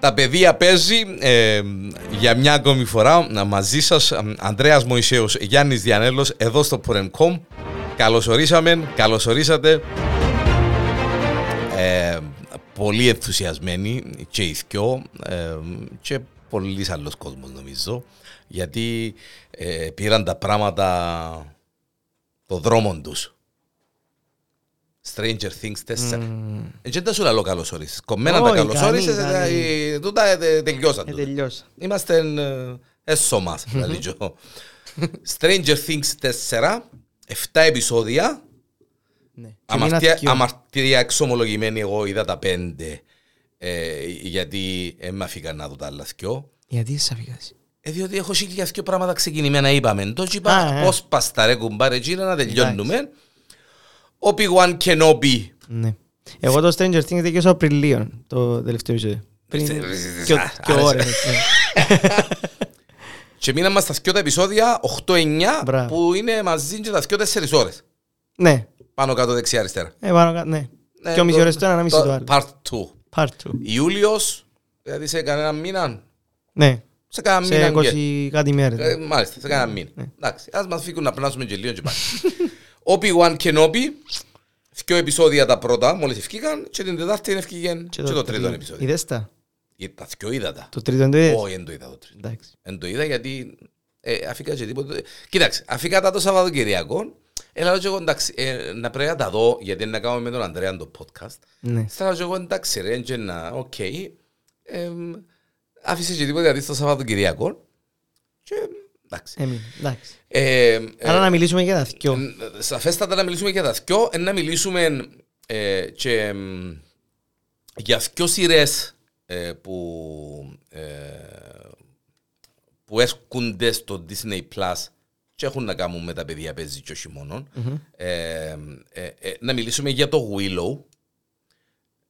Τα παιδεία παίζει ε, για μια ακόμη φορά να μαζί σας Ανδρέας Μωυσέος, Γιάννης Διανέλος εδώ στο Porencom Καλωσορίσαμε, καλωσορίσατε. Ε, Πολύ ενθουσιασμένοι και οι δυο ε, και πολλοί άλλος κόσμος νομίζω γιατί ε, πήραν τα πράγματα το δρόμο τους Stranger Things 4. Mm. Έτσι δεν σου λέω καλώς όρισες. Κομμένα τα καλώς όρισες, τούτα τελειώσαν. Είμαστε έσω μας. Stranger Things 4, 7 επεισόδια. Αμαρτία εξομολογημένη εγώ είδα τα 5 γιατί με αφήκαν να δω τα άλλα δυο. Γιατί σε αφήκας. Ε, διότι έχω χίλια δυο πράγματα ξεκινημένα είπαμε. Τότε είπα πώς πας τα ρε κουμπάρε να τελειώνουμε. Obi-Wan Kenobi. Ναι. Εγώ το Stranger Things δεν Απριλίων, το τελευταίο επεισόδιο. Πριν και ώρες. Και μείναμε μας στα δυο τα επεισόδια 8-9 που είναι μαζί και τα δυο 4 ώρες. Ναι. Πάνω κάτω δεξιά αριστερά. Ε, πάνω κάτω, ναι. ναι και ο μισή ώρες το ένα, ένα μισή το άλλο. Part 2. Part 2. Ιούλιος, δηλαδή σε κανένα μήνα. Ναι. Σε κανένα μήνα. Σε 20 κάτι μέρες. Ε, μάλιστα, σε κανένα μήνα. Ναι. Εντάξει, ας μας φύγουν να περνάσουμε και λίγο και πάλι. Obi-Wan Kenobi, δύο επεισόδια τα πρώτα, μόλις ευκήκαν και την τετάρτη ευκήκαν και, και το τρίτο επεισόδιο. Είδες τα; Τα δυο είδα τα. Το τρίτο δεν το είδες; Όχι, δεν το είδα το τρίτο. Δεν το είδα γιατί ε, αφήκα και τίποτα. Κοίταξε, αφήκα τα το Σαββατοκυριακό. Έλα και εγώ εντάξει, ε, να πρέπει να τα δω γιατί να κάνουμε με τον Ανδρέα το podcast. Ναι. Έλα και εγώ εντάξει ρε, και να, OK. Okay, ε, άφησε και τίποτα γιατί στο Σαββατοκυριακό. Και Εντάξει. Ε, ε, Άρα να μιλήσουμε για τα δυο. Σαφέστατα να μιλήσουμε για τα δυο. Να μιλήσουμε ε, και για δυο σειρές που, που έρχονται στο Disney Plus και έχουν να κάνουν με τα παιδιά παίζει και όχι μόνο. να μιλήσουμε για το Willow.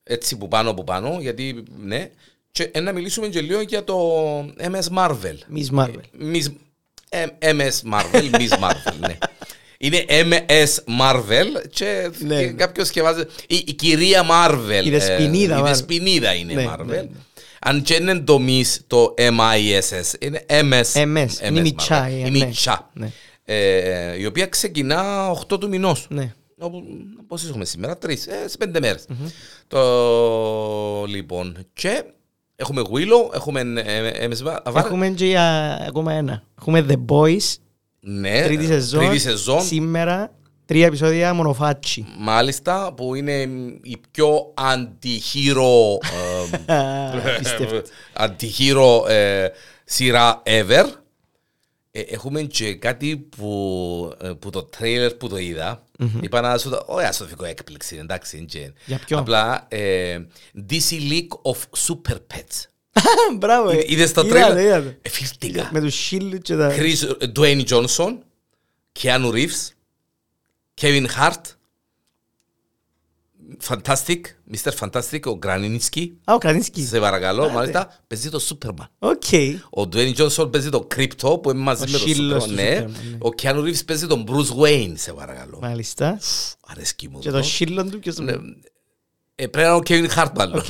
Έτσι που πάνω που πάνω, γιατί ναι. Και να μιλήσουμε και λίγο για το MS Marvel. Miss Marvel. Miss, MS Marvel, Miss Marvel, ναι. Είναι MS Marvel και ναι. κάποιος σκεφάζει... Η, η κυρία Marvel. Η δεσποινίδα. Ε, η δεσποινίδα είναι ναι, Marvel. Ναι, ναι. Αν και είναι το MIS, το MISS, είναι MS. MS, είναι η Μιτσά. Η Μιτσά. Ε, η οποία ξεκινά 8 του μηνός. Ναι. Πώς έχουμε σήμερα, τρεις, ε, σε πέντε μέρες. Mm-hmm. Το, λοιπόν, και Έχουμε Willow, έχουμε MSV. Έχουμε και ακόμα ένα. Έχουμε The Boys, ναι, τρίτη σεζόν, τρίτη σεζόν. Σήμερα τρία επεισόδια μονοφάτσι. Μάλιστα, που είναι η πιο αντιχείρο αντιχείρο σειρά ever. Ε, έχουμε και κάτι που, ε, που το τρέιλερ που το είδα, mm-hmm. είπα να σου το, όχι ας το φύγω έκπληξη, εντάξει, και, Για ποιο; Απλά, ε, DC League of Super Pets. Μπράβο, ε. είδες το τρέιλερ, εφίλτηκα. Με τους σιύλλους και τα... Chris, Dwayne Johnson, Keanu Reeves, Kevin Hart, Fantastic, Mr. Fantastic, ο Κραζίνσκι. Α, ο Κραζίνσκι. Σε παρακαλώ, μάλιστα, παίζει το Σούπερμαν. Οκ. Ο Dwayne Johnson παίζει το Krypto που είναι μαζί με το Σούπερμαν. Ναι. Ο Keanu Reeves παίζει τον Bruce Wayne, σε παρακαλώ. Μάλιστα. Αρέσκει μου. Και το σιύλλον του και ναι. ε, Πρέπει να είναι ο Kevin Hart μάλλον.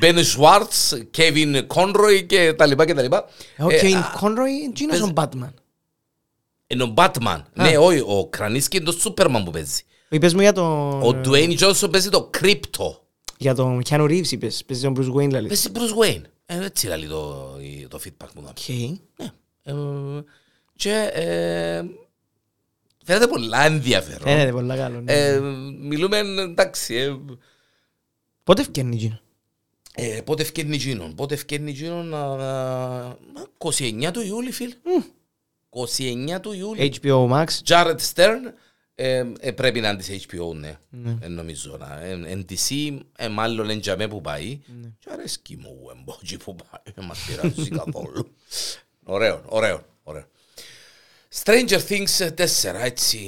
Ben Schwartz, Kevin Conroy και τα λοιπά και τα λοιπά. Ο Kevin Conroy είναι ο Batman. Είναι ο Batman. Ναι, όχι, ο Κραζίνσκι είναι το Σούπερμαν που παίζει. Είπες μου για τον... Ο Dwayne Johnson παίζει το Krypto. Για τον Keanu Reeves είπες, παίζει τον Bruce Wayne λαλή. Παίζει Bruce Wayne. Ε, έτσι λαλή το, το feedback μου. Οκ. Ναι. Ε, και ε, φαίνεται πολλά ενδιαφέρον. Φαίνεται πολλά καλό. Ναι. Ε, μιλούμε, εντάξει. Ε, πότε ευκαιρνεί εκείνο. Ε, πότε ευκαιρνεί εκείνο. Πότε ευκαιρνεί εκείνο. 29 του Ιούλη, φίλ. Mm. 29 του Ιούλη. HBO Max. Jared Stern. Ε, ε, πρέπει να είναι της HBO, ναι. ναι. Ε, νομίζω να. Εν DC, ε, μάλλον εν τζαμέ που πάει. Ναι. Και αρέσκει μου ο εμπότζι που πάει. Δεν μας πειράζει καθόλου. Ωραίο, ωραίο, ωραίο. Stranger Things 4, έτσι.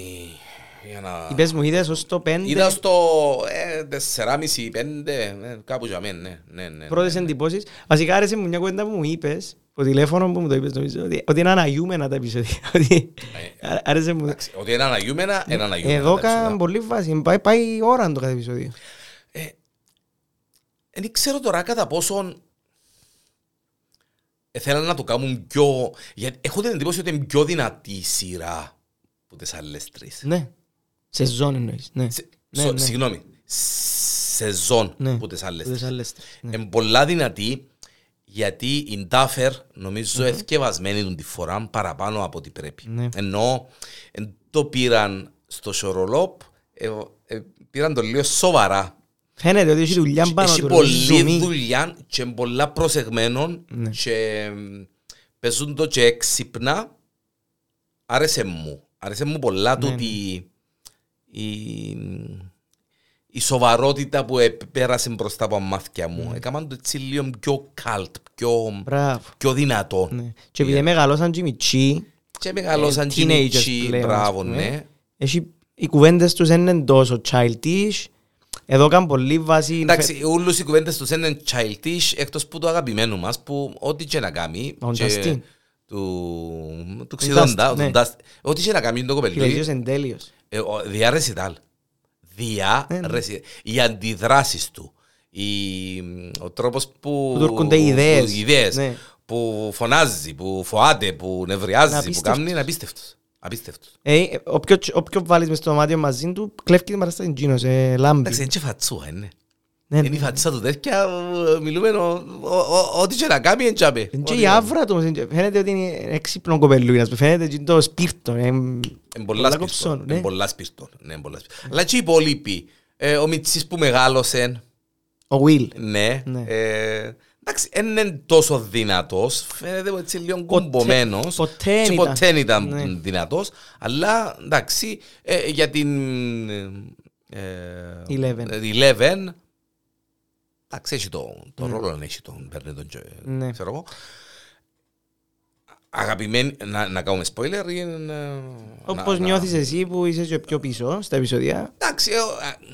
Για να... Είπες μου, είδες ως το 5. Είδα στο ε, 4,5-5, ε, κάπου για μένα, ναι, ναι, ναι. Πρώτες ναι, ναι. εντυπώσεις. Βασικά άρεσε μου μια κουέντα που μου είπες το τηλέφωνο που μου το είπες νομίζω, ότι, ότι είναι αναγιούμενα τα επεισόδια. Ότι, ε, άρεσε μου. Ότι είναι αναγιούμενα, είναι αναγιούμενα. Εδώ κάνω πολύ βάση, πάει, πάει ώρα το κάθε επεισόδιο. Ε, δεν ξέρω τώρα κατά πόσον ε, θέλαν να το κάνουν πιο... Γιατί έχω την εντύπωση ότι είναι πιο δυνατή η σειρά από τις άλλες τρεις. Ναι. Σεζόν εννοείς. Ναι. Σε- Ναι, σο- ναι. Συγγνώμη. Σεζόν Ναι. από τις άλλες Που τις τρεις. άλλες τρεις, ναι. Είναι πολλά δυνατή γιατί η Ντάφερ νομίζω εθκευασμένη του τη φορά παραπάνω από ό,τι πρέπει. Ναι. Ενώ εν το πήραν στο Σορολόπ, ε, ε, πήραν το λίγο σοβαρά. Φαίνεται ότι έχει δουλειά πάνω Έχει του. πολλή ζουμί. δουλειά και είναι πολλά προσεγμένων Ναι. και μ, παίζουν το και έξυπνα. Άρεσε μου. Άρεσε μου πολλά Ναι, τούτη η, η σοβαρότητα που πέρασε μπροστά από μάτια μου. Έκαναν το έτσι λίγο πιο καλτ, πιο, Μπράβο. πιο δυνατό. Ναι. Και επειδή μεγαλώσαν και οι μητσοί, Και μεγαλώσαν Ε, και οι teenagers μητσοί, πλέον, μπράβο, ας πούμε. ναι. έχει, οι κουβέντες τους δεν είναι τόσο childish. Εδώ κάνουν πολύ βάση... Εντάξει, όλους οι κουβέντες τους είναι childish εκτός που το αγαπημένο μας που ό,τι και να κάνει Ο και Dustin. του, του ξιδόντα, Dustin, ναι. του Dustin, ό,τι και να κάνει το κοπελί Φιλεγίος εν τέλειος. ε, ο- διά ρεσιτάλ. Διά Ναι, ναι. ρεσιτάλ. Οι αντιδράσεις του, η, ο τρόπος που... Που του έρχονται οι ιδέες. που- οι ιδέες, Ναι. που φωνάζει, που φοάται, που νευριάζει, που Απίστευτος. κάνει, είναι απίστευτος. Απίστευτος. Ε, όποιο, όποιο βάλεις μες στο δωμάτιο μαζί του, κλέφει την παραστάση εκείνος, ε, λάμπει. Εντάξει, είναι και φατσούα, είναι. Ναι, δεν υφατσά ναι, ναι. του τέτοια, μιλούμε ό,τι και να κάνει εν τσάπε. Και η άβρα του, φαίνεται ότι είναι έξυπνο κοπελούγινας, φαίνεται ότι το σπίρτο. Είναι πολλά σπίρτο, είναι πολλά σπίρτο. Αλλά και οι υπόλοιποι, ε, ο Μιτσής που μεγάλωσε. Ο Βίλ. Ναι. Ε, εντάξει, δεν είναι τόσο δυνατός, φαίνεται έτσι λίγο κομπομένος. Ποτέ Ποτέ ήταν δυνατός, αλλά εντάξει, ε, για την... 11. 11 εντάξει, έχει το, το ρόλο, έχει τον παίρνει τον και- Ναι. ξέρω εγώ. Αγαπημένη, να, να κάνουμε spoiler ή να- να- Όπως να- νιώθεις εσύ που είσαι και πιο πίσω στα επεισόδια. Εντάξει, ε,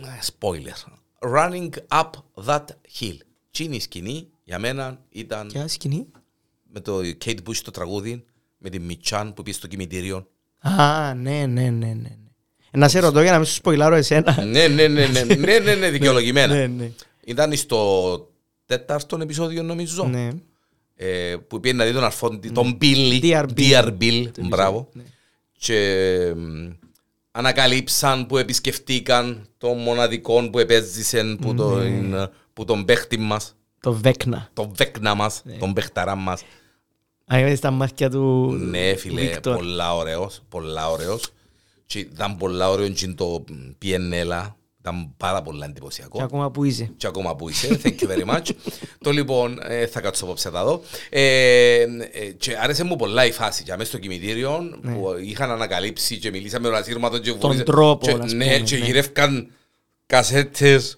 ε, spoiler. Running up that hill. Τι είναι η σκηνή, για μένα ήταν Ποια σκηνή; με το Kate Bush το τραγούδι, με την Μιτσάν που πήγε στο κημητήριο. Α, ναι, ναι, ναι, ναι. ναι. Ε, Να σε ρωτώ για να μην σου σποιλάρω εσένα. ναι, ναι, ναι, ναι, ναι, ναι, ναι, δικαιολογημένα. Ναι, ναι. Ήταν στο τέταρτο επεισόδιο νομίζω, Ναι. ε, που πήγε να δει τον αρφόν, τον Billy, Dear Bill. Dear Bill, μπράβο. Ναι. Και μ, ανακαλύψαν που επισκεφτήκαν τον μοναδικό που επέζησαν που, τον, που τον παίχτη μας, Το Βέκνα. τον βέκνα μας, Ναι. τον παίχταρά μας. Αν είδες τα μάτια του Ναι, του φίλε, Βίκτορ. πολλά ωραίος, πολλά ωραίος. Και ήταν πολλά ωραίο και το πιενέλα, ήταν πάρα πολλά Και εντυπωσιακό. ακόμα που είσαι. Και ακόμα που είσαι, thank you very much. το λοιπόν, ε, θα κάτσω απόψε να τα δω. Ε, ε, και άρεσε μου πολλά η φάση, για μέσα στο κημητήριο, που είχαν ανακαλύψει και μιλήσαμε με τον ασύρματο και βουρίζε- τρόπο, και, ας Ναι, πούμε, και ναι. γυρεύκαν κασέτες.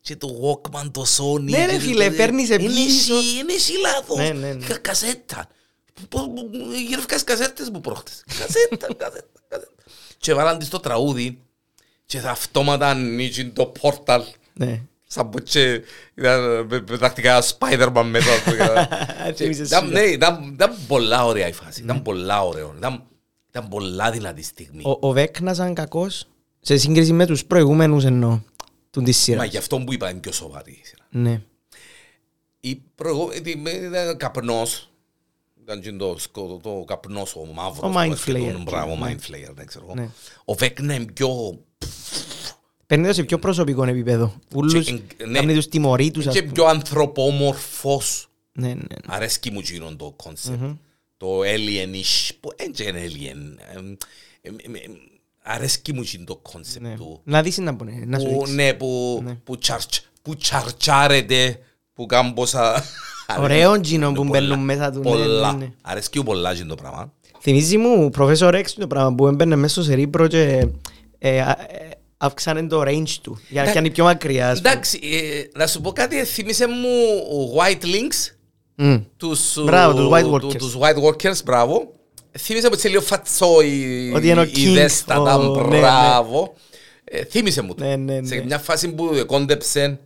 Και το Walkman, το Sony. Ναι, ρε και φίλε, το- παίρνεις Είναι πίσω. εσύ, είναι εσύ λάθος. Ναι, ναι, ναι. Κα- Κασέτα. Πώς- Γυρεύκας κασέτες μου πρόχτες. Κασέτα, κασέτα, κασέτα. Και βάλαν της το τραγούδι και θα αυτόματα ανοίγει το πόρταλ Ναι. σαν που και ήταν με- με τακτικά Spider-Man μέσα. ας πούμε. Και Θύμισες ήταν- σου. Ναι, ήταν ήταν πολλά ωραία η φάση. Ήταν πολλά ωραίο. Ήταν- Ήταν πολλά δυνατή στιγμή. Ο, ο Βέκνας ήταν κακός σε σύγκριση με τους προηγούμενους εννοώ του της Μα σειράς. γι' αυτό που είπα είναι πιο σοβαρή η σειρά. Ναι. Η προηγούμενη ήταν καπνός. Ήταν και το, σκο- το καπνός ο μαύρος. Ο που Mind έρχεται, Flayer. τον Μπράβο, Ναι. Mind Flayer, δεν ξέρω εγώ. Ναι. Ο Βέκνα είναι πιο... Παίρνει το σε πιο προσωπικό επίπεδο. Ούλους Και- ναι. κάνει τους τιμωρήτους ας και πούμε. πιο ανθρωπόμορφος. Ναι, ναι. ναι. Αρέσκει μου εκείνο το concept. Το alienish, που δεν είναι alien. εμ, εμ, εμ, εμ, Αρέσκει μου εκείνο το concept ναι. του. Να δεις να πούνε, να σου Που, δείξεις. ναι, που, Ναι. που, charge, που τσαρτζάρεται, που κάμποσα... Ωραίο εκείνο που μπαίνουν μέσα του, ναι, Πολλά. ναι, ναι. Αρέσκει μου πολλά εκείνο το πράγμα. Θυμίζει μου, Professor X το πράγμα που έμπαινε μέσα στο Cerebro και ε, α- ε, αύξανε το range του για να Εντάξει. κάνει πιο μακριά. ας πούμε. Εντάξει, ε, να σου πω κάτι, θύμισε μου White Links, Μμ. τους, Μπράβο, τους White του- Walkers. τους White Workers, μπράβο. Θύμισε μου έτσι λίγο φατσό η, Ότι είναι ο η King, δέστατα, ο- ναι, ναι. μπράβο. Ε, Θύμισε μου το. Ναι, ναι, Σε ναι. μια φάση που κόντεψε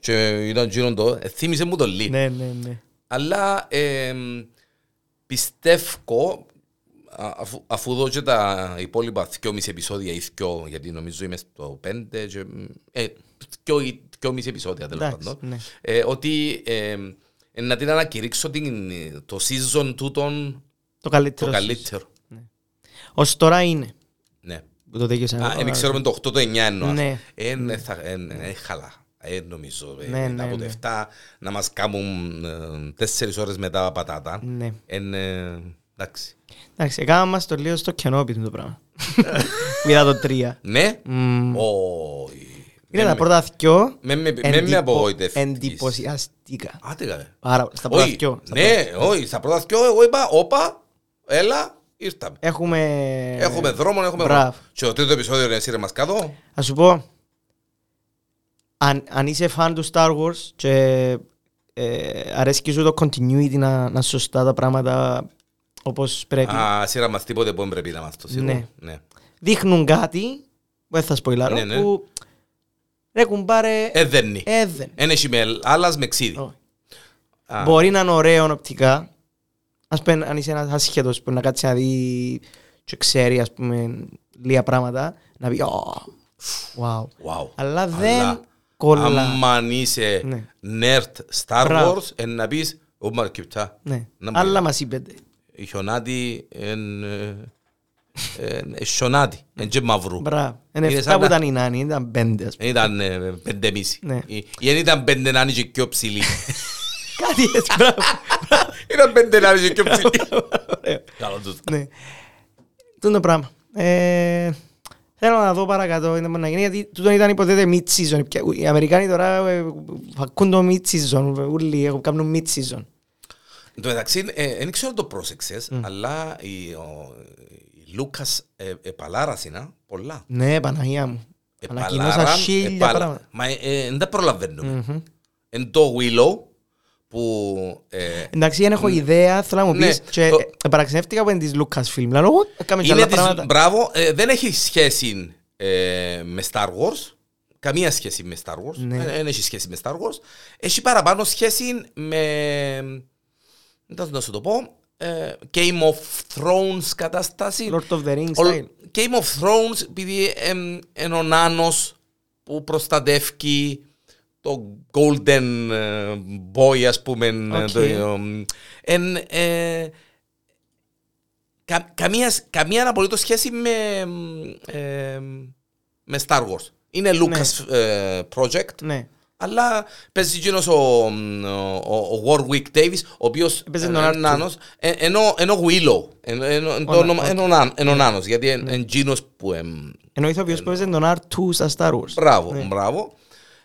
και ήταν γύρω το, ε, θύμισε μου το λίγο. Ναι, ναι, ναι. Αλλά εμ, πιστεύω, α- αφού, αφού δω και τα υπόλοιπα 2,5 επεισόδια ή 2, γιατί νομίζω είμαι στο 5, και, ε, πιο, πιο μισή επεισόδια τέλος Εντάξει, πάντων. ναι. Ε, ότι ε, ε, να την ανακηρύξω την, το season τούτον Το καλύτερο. το σας. καλύτερο. Ως τώρα είναι. Ναι. Που το δίκαιο Α, δεν ξέρουμε το 8 το 9 εννοώ. Ναι. Ε, ναι, θα- ε, ναι, ε, χαλά. Ε, νομίζω. ε, Ναι, μετά ναι, από ναι. το 7 να μας κάνουν ε, τέσσερις ώρες μετά πατάτα. Ναι. Ε, ναι, εντάξει. Εντάξει, έκανα μας το λίγο στο κενό πει το πράγμα. Που είδα το τρία. Ναι. Μμμ. Όχι. Είναι Με- τα πρώτα δυο Με με- με με εντυπω- απογοητεύτηκες. εντυπωσιαστικά. Άντε καλέ. Πάρα πολλά. Στα πρώτα Όχι, δυο. στα ναι, όχι, στα πρώτα δυο εγώ είπα, όπα, έλα, ήρθαμε. Έχουμε... Έχουμε δρόμο, έχουμε μπράβο. δρόμο. Και το τρίτο επεισόδιο είναι εσύ ρε μας κάτω. Ας σου πω, αν, αν είσαι φαν του Star Wars και ε, αρέσκει σου το continuity να, να σωστά τα πράγματα όπως πρέπει, Α, σειρά μας τίποτε που πρέπει να μας το σίγουρο. Ναι. Ναι. δείχνουν κάτι, που δεν θα σποιλάρω, Ναι, ναι. που ρε κουμπάρε, Ε, δεν είναι. ε, δεν. Εν έχει με άλλας με ξύδι. Όχι. Α, Μπορεί να είναι ωραίο οπτικά, ας πούμε αν είσαι ένας ασχέτος που να κάτσει να δει και ξέρει ας πούμε λίγα πράγματα, να πει «Ω, wow». wow. Αλλά δεν κολλά. Αν είσαι Ναι. nerd Star Μπράβο. Wars, εν να πεις, «Ω Μαρκιουτά». Ναι. Να μου Αλλά πει. μας είπετε. Η χιονάτη εν... ε, εν- ε, Χιονάτη, εν και μαυρού. Μπράβο. Είναι Είναι 7 σαν που να- ήταν οι νάνοι, ήταν πέντε ας πούμε. Δεν ήταν ε, πέντε μισή. Ναι. Ή ή δεν ήταν πέντε να είναι και πιο ψηλή. Κάτι έτσι, μπράβο. Ήταν πέντε να είναι και πιο ψηλή. Ωραίο. Καλό τους. Ναι. Τούτο πράγμα. Ε, Θέλω να δω παρακάτω είναι να γίνει γιατί τούτο ήταν υποτίθεται mid-season. Πια- Οι Αμερικάνοι τώρα ε, φακούν το mid-season. Ούλοι έχουν κάνουν mid-season. Εν τω μεταξύ, ε, δεν ξέρω αν το πρόσεξες, αλλά η- ο- η Λούκας ε, επαλάρασε να, πολλά. Ναι, Παναγία μου. Ανακοινώσα Επαλάραν, χίλια επαλα- πράγματα. Μα ε, ε, δεν τα προλαβαίνουμε. Εν το Willow, που... ε, Εντάξει, δεν έχω ιδέα, θέλω να μου Ναι, πεις και το- ε, παραξενεύτηκα από τις Lucasfilm. Λέω, «Ω, έκαμε και Είναι άλλα της, πράγματα». μπράβο, ε, δεν έχει σχέση ε, με Star Wars. Καμία σχέση με Star Wars. Ναι. Δεν δεν έχει σχέση με Star Wars. Έχει παραπάνω σχέση με. Δεν θα σου το πω. ε, Game of Thrones κατάσταση. Lord of the Rings Ο- style. Game of Thrones, επειδή εμ, είναι ο νάνος που προστατεύει το golden ε, boy, ας πούμε. ε, Οκ. το, ε, εν, ε, κα- καμία, καμία απολύτως σχέση με, ε, με Star Wars. Είναι Lucas ε, project, Ναι. Αλλά παίζει εκείνος ο, ο, ο Warwick Davis, ο οποίος Παίζει είναι τον Arthur. νάνος, ε, ενώ, ενώ Willow, ενώ, ενώ, το Ο- όνομα- οκ. ενώ νάν- ενώ νάνος, γιατί είναι εκείνος που... εμ, Ενώ ο ηθοποιός που έπαιζε τον R2 στα Star Wars. Μπράβο, Ναι. μπράβο.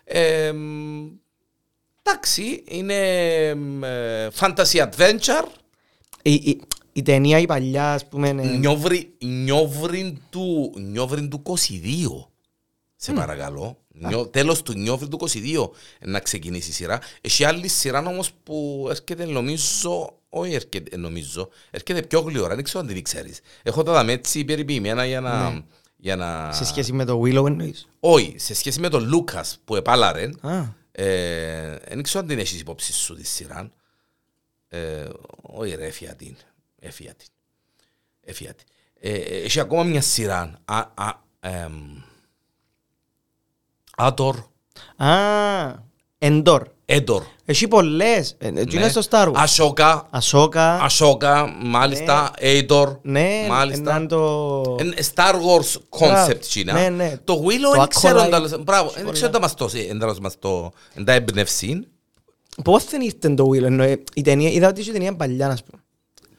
Ε, μ, Εντάξει, είναι μ, ε, fantasy adventure. Η, η, η ταινία η παλιά, ας πούμε, είναι- Νιόβρι, νιόβριν του, νιόβριν του 22. Σε παρακαλώ. Νιώ, τέλος του νιόβριν του 22 να ξεκινήσει η σειρά. Έχει άλλη σειρά όμως που έρχεται νομίζω, όχι έρχεται νομίζω, έρχεται πιο γλυόρα, δεν ξέρω αν την ξέρεις. Έχω τα δάμε έτσι περιποιημένα για να... Για να... σε σχέση με το Willow εννοείς; Όχι, σε σχέση με τον Λούκας που επάλαρε, Α, ε, δεν ξέρω αν την έχεις υπόψη σου τη σειρά. Ε, όχι ρε, έφυγα την. Έφυγα την. Έφυγα την. Ε, ε, έχει ακόμα μια σειρά. Α, α, εμ, Άτορ, α, Endor. Έντορ. Έχει πολλές. Ε, Έτσι είναι Ναι. στο Star Wars. Ασόκα, Ασόκα. Ασόκα, μάλιστα, Έντορ, Ναι, μάλιστα. έναν το... Εν Star Wars concept china. Ναι, ναι. Το Willow Το δεν ξέρω αν Acolyte. τα- Μπράβο, δεν ξέρω αν τα μας το εν τα μας το εν τα έμπνευση. Πώς δεν ήρθε το Willow, εννοώ, ε, η ταινία, είδα ότι η ταινία είναι παλιά, ας πούμε.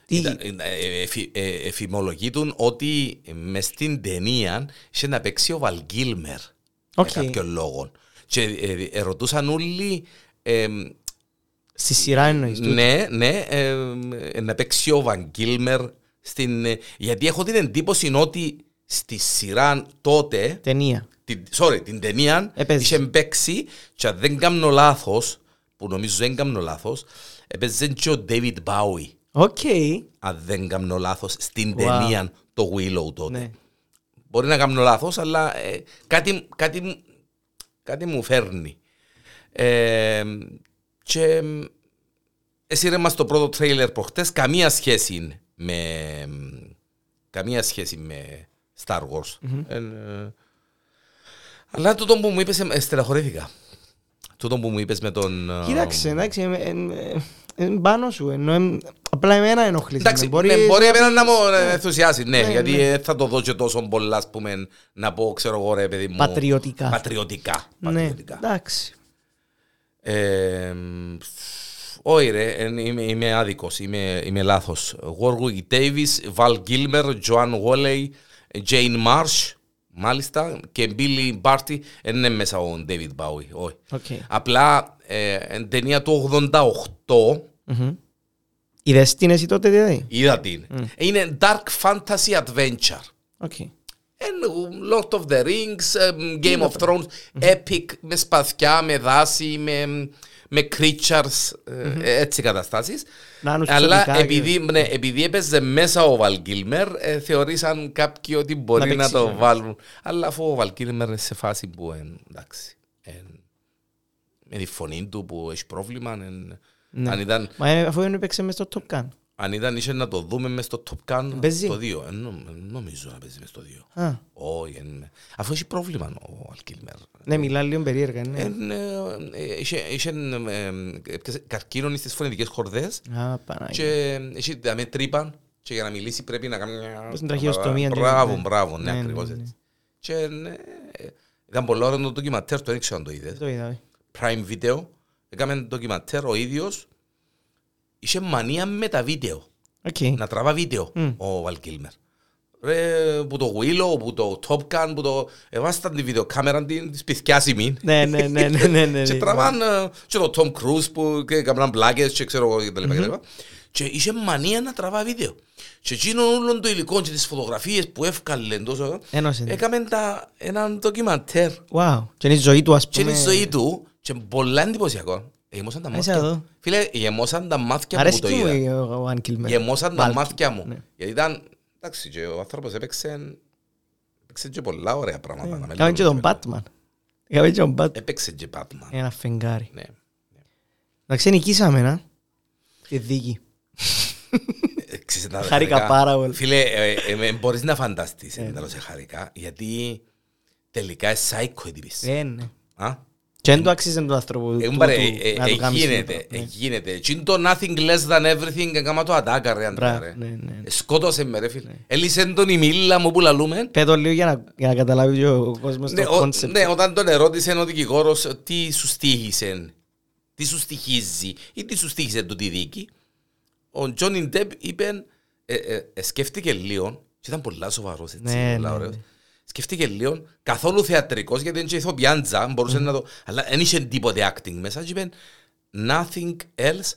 Τι, Ήταν- ε, ε, εφη- ε, Εφημολογείτουν ότι μες στην ταινία είχε να παίξει ο Βαλ Γκίλμερ Οκ. για κάποιον λόγο. Και ε, ε, ρωτούσαν όλοι ε, στη σειρά εννοείς. τούτο. ναι, ναι, ε, ε, να παίξει ο Βαλ Κίλμερ στην, ε, γιατί έχω την εντύπωση ότι στη σειρά τότε Ταινία. την, sorry, την ταινία Έπαιζε. είχε παίξει και αν δεν κάνω λάθος, που νομίζω δεν κάνω λάθος, έπαιζε και ο David Bowie, OK. αν δεν κάνω λάθος, στην Wow. ταινία το Willow τότε. Ναι. Μπορεί να κάνω λάθος, αλλά ε, κάτι, κάτι, μου- κάτι μου φέρνει. Ε, και εσύ ρε μας το πρώτο τρέιλερ προχτές, καμία σχέση με καμία σχέση με Star Wars. Ε, ε, Αλλά τούτο που μου είπες, ε, στεναχωρήθηκα. Τούτο που μου είπες με τον... ε, Κοίταξε, εντάξει, ε, ε, ε, ε, πάνω σου, ενώ ε, απλά εμένα ενοχλήσε. Εντάξει, με. ναι, μπορεί να εμένα να πεις, μου ε, ενθουσιάσει, ναι, ναι, γιατί ναι. ε, θα το δω και τόσο πολλά, ας πούμε, να πω, ξέρω εγώ, ρε παιδί μου... Πατριωτικά. Πατριωτικά. Ναι, πατριωτικά. εντάξει. Ε, όχι ρε, εν- είμαι, είμαι άδικος, είμαι, είμαι λάθος. Warwick Davis, Val Gilmer, Joan Woolley, Jean Marsh, μάλιστα, και Billy Barty, δεν είναι μέσα ο David Bowie, όχι. Οκ. Απλά, ε, εν ταινία του 88, Μμμ. Είδες την εσύ τότε δηλαδή; είδα την. Είναι Dark Fantasy Adventure. OK. Εν Lord of the Rings, um, Game of Thrones, epic, με σπαθιά, με δάση, με, με creatures, ε, έτσι καταστάσεις. Νάνους Αλλά ξωτικά και- επειδή, ναι, επειδή έπαιζε μέσα ο Βαλ Κίλμερ, ε, θεωρήσαν κάποιοι ότι μπορεί Να να, παίξει, το ναι. βάλουν. Αλλά αφού ο Βαλ Γκίλμερ είναι σε φάση που, ε, εντάξει, ε, με τη φωνή του που έχει πρόβλημα, ε, Ναι. αν ήταν Μα ε, αφού δεν έπαιξε μες στο Top Gun. Αν ήταν είχε να το δούμε μες στο Top Gun Παίζει. το 2. Ε, νο- νομίζω να παίζει μες στο 2. Α, Όχι, εν- αφού έχει πρόβλημα ο Αλκίλμερ. ναι, μιλά λίγο περίεργα, ναι. Εν, ε, ε, είχε- είχε, ε, ε, έπιασε καρκίνο στις φωνητικές χορδές Α, Παναγία. και είχε δαμε τρύπαν και για να μιλήσει πρέπει να κάνει Πώς την τραχεοστομία, Μπράβο, ναι. μπράβο, ναι, Ναι, ακριβώς ναι, ναι. έτσι. Και ναι, ε, ήταν πολύ ωραίο το ντοκιματέρ, το έδειξε αν το είδες. Το είδα. ε. Prime Video, έκαμε ντοκιματέρ ο ίδιος, είχε μανία με τα βίντεο Οκ. να τραβά βίντεο Μμ. ο Βαλ Κίλμερ. Ρε, που το Willow, που το Top Gun, που το... Εβάσταν τη βιντεοκάμερα την της πιθκιάσιμη. Ναι, ναι, ναι, ναι, ναι, ναι. Και ναι. τραβάν ε, και το Tom Cruise που και έκαναν πλάκες και ξέρω εγώ και τα λοιπά και τα λοιπά. Και είχε μανία να τραβά βίντεο. Και εκείνο όλο το υλικό και τις φωτογραφίες που έφκαλε τόσο, Ένωσε. ναι. έκαμε τα, έναν ντοκιμαντέρ. Wow. Και είναι η ζωή του, ας Και είναι πούμε. η ζωή του και πολλά εντυπωσιακό. Γεμώσαν τα Είσαι μάτια. εδώ. Φίλε, γεμώσαν τα μάτια μου που Αρέσκει το μου είδα. ο Βαν Κίλμερ. Γεμώσαν τα Βάλκι. μάτια μου. Ναι. Γιατί ήταν, εντάξει, και ο άνθρωπος έπαιξε, έπαιξε και πολλά ωραία πράγματα. να με Κάμε και λέμε. τον Batman. Κάμε και τον Batman. Έπαιξε και Batman. Ένα φεγγάρι. Ναι. Εντάξει, νικήσαμε, να. Τη δίκη. Ε, ξέρεις, τα Χάρηκα χαρικά. πάρα πολύ. Φίλε, ε, ε, ε, μπορείς να φανταστείς, ε, τέλος σε χαρικά, γιατί τελικά είναι psycho η τύπης. Ε, ναι. Α; Και δεν το αξίζει τον άνθρωπο του. Ε, του- μπαρε, του- ε, να ε, το κάνεις γίνεται, αυτό. ε, Ναι. γίνεται. Τι είναι το nothing less than everything, έκαμα το ατάκα ρε Αντρέα Μπράβο, ρε. ναι, ναι. Ε, Σκότωσε με ρε φίλε. Έλυσε τον η μίλα μου που λαλούμε. Πέτω λίγο για να, για να καταλάβει και ο κόσμος Ναι, το ο- κόνσεπτ. ναι, όταν τον ερώτησε ο δικηγόρος τι σου στήχησε, τι σου στοιχίζει ή τι σου στήχησε του τη δίκη, ο Τζόνι Ντεπ είπε, ε, ε, ε, σκέφτηκε λίγο, και ήταν πολλά σοβαρός έτσι, Ναι, πολλά ναι, ωραίος. Ναι. Σκέφτηκε λίγο, καθόλου θεατρικός, γιατί είναι και ηθοποιάντζα, μπορούσε να το... Αλλά δεν είχε τίποτε acting μέσα, και είπε nothing else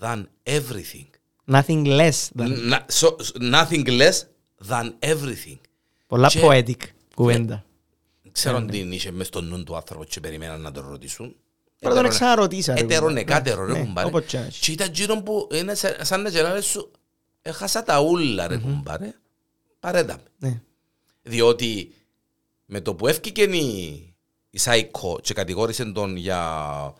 than everything. Nothing less than. Να- so- nothing less than everything. Πολλά Και- poetic κουβέντα. Ξέρω Ναι, τι είχε μες στον νου του άνθρωπο και περιμέναν να τον ρωτήσουν. Τώρα τον εξαρωτήσα. ρε, Έτερο κουμπάρε. νεκάτερο ρε Ναι, κουμπάρε. όπως και να έχει. Και ήταν γύρω που είναι σε- σαν να γελάρες σου. Έχασα τα ούλα ρε κουμπάρε. Παρέτα με. Ναι. Διότι με το που έφυγε η, η Σάικο και κατηγόρησε τον για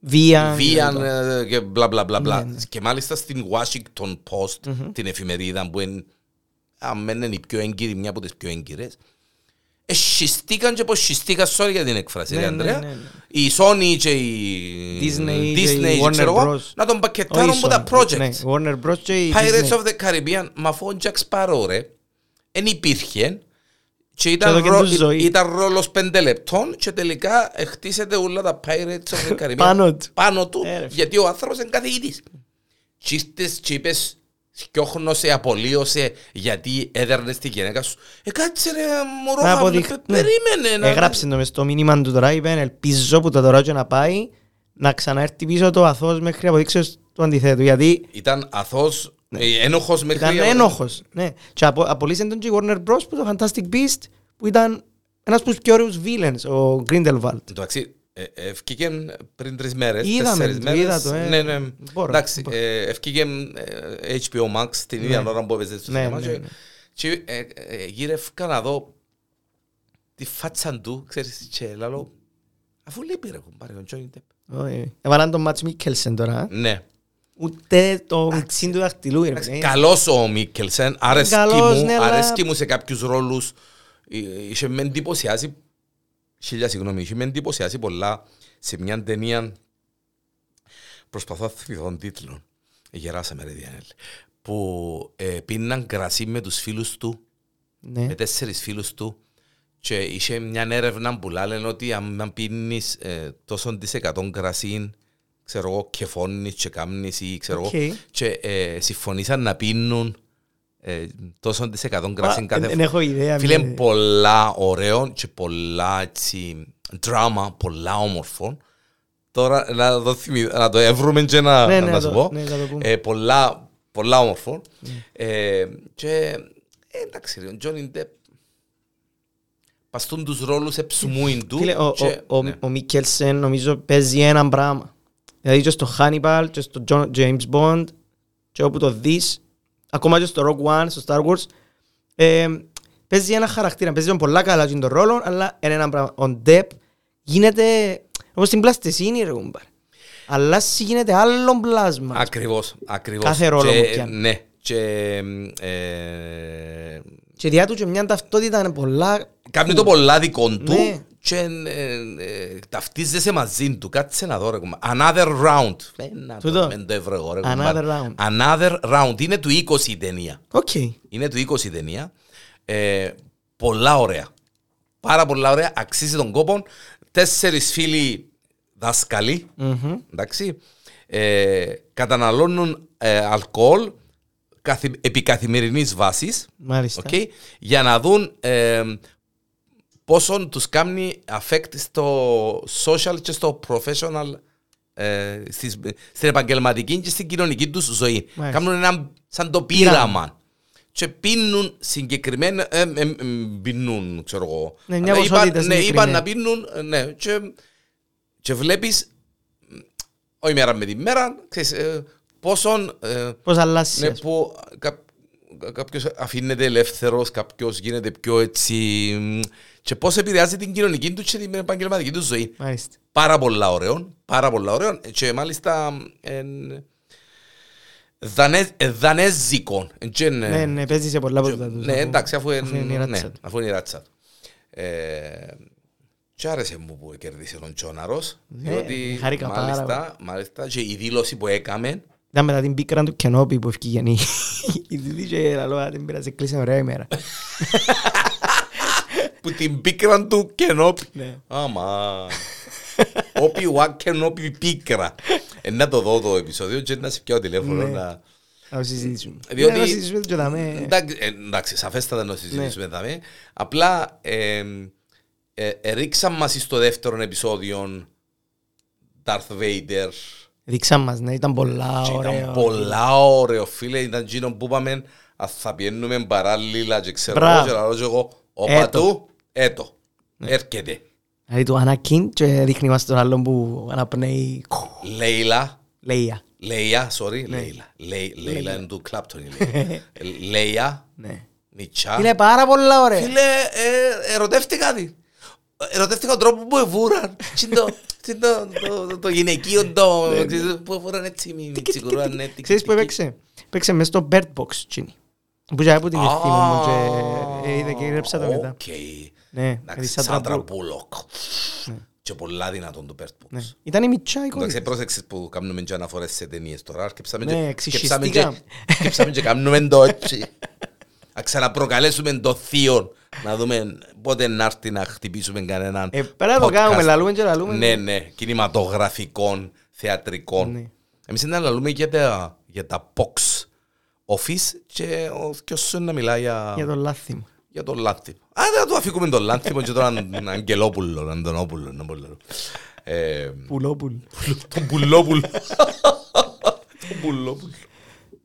Βία. βία ναι, ε, και μπλα μπλα μπλα μπλα. Ναι, ναι. Και μάλιστα στην Washington Post, την εφημερίδα που είναι, αν είναι η πιο έγκυρη, μια από τις πιο έγκυρες, εσχιστήκαν και πως σχιστήκαν, sorry για την έκφραση, Ναι, ρε ναι, Ανδρέα, ναι, ναι. η Sony και η Disney και Disney η και ξέρω Warner εγώ, Bros. να τον Όχι πακετάρουν από τα Sony, projects. ναι, Warner Bros. και η Pirates Disney. of the Caribbean, μα αφού ο Jack Sparrow ρε, εν υπήρχε και ήταν, εδώ και ρο- τους ζωή. ήταν ρόλος πέντε λεπτών και τελικά χτίσεται όλα τα Pirates of the Caribbean Πάνω του. πάνω του Ε, ρε φίλε. γιατί ο άνθρωπος είναι καθηγητής. Και ήρθες και είπες σκιώχνωσε, απολύωσε γιατί έδερνες τη γυναίκα σου. Ε, κάτσε ρε μωρό, Να χα- αποδειχ- πε- ναι. περίμενε. να- Έγραψε το μες στο μήνυμα του τώρα, είπε ελπίζω που το τώρα και να πάει να ξαναέρθει πίσω το αθώος μέχρι αποδείξεως του αντιθέτου. Γιατί Ήταν αθώος, ε, ένοχος μέχρι... ήταν ένοχος. Ναι. Και απο, απολύσαν τον και η Warner Bros. που το Fantastic Beast που ήταν ένας από τους πιο ωραίους villains, ο Grindelwald. Εντάξει, ε, ευκήκε πριν τρεις μέρες, Είδαμε τέσσερις το, μέρες. είδα το, ε. Ναι, ναι. Μπορώ, Εντάξει, μπορώ. ε, ευκήκε ε, HBO Max την ίδια Ναι. ώρα που έπαιζε στο Ναι, σινεμά ναι, και- ναι. και ε, ε, γύρευκα να δω τη φάτσα του, ξέρεις, και λαλό, αφού λείπει ρε κουμπάρε ο Johnny Depp. Όχι. Έβαλαν τον Μάτς Μίκελσεν τώρα. ε. Ναι. Ούτε το μιτσίν του δαχτυλού. ρε, Εντάξει, ε. Καλός ο Μίκελσεν, αρέσκει Καλός, μου, ναι, αλλά- αρέσκει μου σε κάποιους ρόλους. Ε, Είχε με εντυπωσιάσει χίλια συγγνώμη, είχε με εντυπωσιάσει πολλά σε μια ταινία προσπαθώ να θυμηθώ τον τίτλο. Γεράσαμε ρε Διανέλ. Που ε, πίναν κρασί με τους φίλους του, Ναι. με τέσσερις φίλους του και είχε μια έρευνα που λένε ότι αν πίνεις ε, τόσο της εκατόν κρασί ξέρω εγώ, και φώνεις και κάμνεις ή ξέρω εγώ, Οκ. και ε, συμφωνήσαν να πίνουν ε, τόσο της εκατόν κρασί Μα, κάθε Δεν έχω ιδέα. Φίλε, με- πολλά ωραίο και πολλά έτσι δράμα, πολλά όμορφο. Τώρα να το, θυμη, να το εύρουμε και να, Ναι, να, ναι, σου το- πω. ναι, θα το πούμε. ε, πολλά, πολλά όμορφο. Ε, και ε, εντάξει, ρε, ο Τζόνι Ντεπ παστούν τους ρόλους εψουμούιν του. Φίλε, ο, και- ο, ο, ναι. ο Μίκελσεν νομίζω παίζει ένα πράγμα. Δηλαδή και στο Hannibal και στο John, James Bond και όπου το δεις, ακόμα και στο Rogue One, στο Star Wars, ε, παίζει ένα χαρακτήρα. Παίζει τον πολλά καλά τον ρόλο, αλλά είναι ένα πράγμα. Ο Depp γίνεται όπως την πλαστεσίνη ρε κουμπάρ. Αλλά εσύ γίνεται άλλο πλάσμα. Ακριβώς, ακριβώς. Κάθε ρόλο Και, που πιάνει. Ναι, και ε, Και διά του και μια ταυτότητα είναι πολλά... Κάνει το πολλά δικό του Ναι. Και ε, ε, ταυτίζεσαι μαζί του. Κάτσε να δω ρε κουμπά. Another round. Ε, να Τούτο. το μεν το έβρω εγώ, ρε κουμπά. Another round. Another round. Είναι του 20 η ταινία. Οκ. Είναι του 20 η ταινία. Ε, πολλά ωραία. Πάρα πολλά ωραία. Αξίζει τον κόπο. Τέσσερις φίλοι δάσκαλοι. Μμμ. Εντάξει. Ε, καταναλώνουν ε, αλκοόλ καθη, επί καθημερινής βάσης. Μάλιστα. Okay, για να δουν ε, πόσο τους κάνει affect στο social και στο professional ε, στις, στην επαγγελματική και στην κοινωνική τους ζωή. Μάλιστα. Κάνουν ένα σαν το Πείραμα. πείραμα. Και πίνουν συγκεκριμένα, ε, ε, ε, πίνουν, ξέρω εγώ. Ναι, μια Αλλά ποσότητα είπαν, ναι, είπαν συγκεκριμένη. να πίνουν, ε, ναι, και, και βλέπεις, όχι μέρα με τη μέρα, ξέρεις, ε, πόσον ε, Πώς αλλάζεις. ναι, ας πούμε. που κα, κάποιος αφήνεται ελεύθερος, κάποιος γίνεται πιο έτσι μ, και πώς επηρεάζει την κοινωνική τους και την επαγγελματική τους ζωή. Μάλιστα. Πάρα πολλά ωραίο, πάρα πολλά ωραίο και μάλιστα εν, δανέ, ε, δανέζικο. εν και, εν, Ναι, ναι, παίζεις σε πολλά από τα τους. ναι, αφού- εντάξει, αφού, εν- αφού είναι η ναι, ράτσα του. αφού είναι η ράτσα του. Ε, και άρεσε μου που κερδίσε τον Τσόναρος, Ναι, διότι χάρηκα πάρα μάλιστα, μάλιστα και η δήλωση που έκαμε Ήταν μετά την πίκρα του Κενόπη που ευκήγε η η τούτη και λαλό, «Α, δεν πειράζει, κλείσε ωραία ημέρα. που την πίκραν του κενόπι. Ναι. Άμα. Όπι ουά κενόπι πίκρα. Ε, να το δω το επεισόδιο και να σε πιάω τηλέφωνο Ναι. να... Να το συζητήσουμε. Διότι- Ναι, να το συζητήσουμε και δάμε. Εντάξει, ε, εντάξει, σαφέστατα να Ναι. συζητήσουμε δάμε. Απλά ε, ε, ε, ρίξαν μας στο δεύτερο επεισόδιο Darth Vader Δείξαν μας, ναι, ήταν πολλά και ωραίο. ήταν πολλά ωραίο φίλε, ήταν εκείνο που είπαμε αν θα πιένουμε παράλληλα και ξέρω Μπράβο. εγώ και λαλώ και εγώ ο Έτο. Πατού, έτο, έρχεται. Δηλαδή του Ανακίν και δείχνει μας τον άλλον που αναπνέει Λέιλα, Λέια. Λέια, sorry, Ναι. Λέιλα. Λέι- Λέιλα είναι του Κλάπτον. η Λέιλα. Ε, Λέια, Ναι. Νιτσά. Είναι πάρα πολλά ωραία. Φίλε, ε, ερωτεύτηκα τη. Ερωτεύτηκα τον τρόπο που εβούραν. Τι είναι το- τι είναι το- το- το- Το γυναικείο το... ξέρεις, Που εβούραν έτσι μη μη τσικουρούαν, ναι, τικ, Ξέρεις που τικ, έπαιξε; Έπαιξε μες στο Bird Box, τσίνη. Που και από την τικ. ευθύνη μου και Α, ε, είδα και γρέψα το μετά. οκ. Ναι, Εντάξει, δηλαδή σαν Σάντρα τραμπού. Μπούλοκ. Και πολλά δυνατόν το Bird Ναι. Box. Ήταν η μητσά η Εντάξει, κόρη. πρόσεξες που κάνουμε και αναφορές σε ταινίες τώρα. Σκέψαμε Ναι, και- εξισχυστήκαμε. σκέψαμε και- Σκέψαμε και κάνουμε το έτσι. Να ξαναπροκαλέσουμε το θείο. Να δούμε πότε να έρθει να χτυπήσουμε κανέναν Ε, πέρα να το podcast. κάνουμε, λαλούμε και λαλούμε. Ναι, ναι, κινηματογραφικών, θεατρικών. Ναι. Εμείς είναι να λαλούμε για τα, για τα box office και ο θκιος σου να μιλάει για, Για το λάθη μου. Για τον Λάνθιμο. Α, δεν το αφήκουμε τον Λάνθιμο και τον Αγγελόπουλο, Αντωνόπουλο. να πω λέω. Ε, Πουλόπουλ. τον Πουλόπουλο. Τον Πουλόπουλο.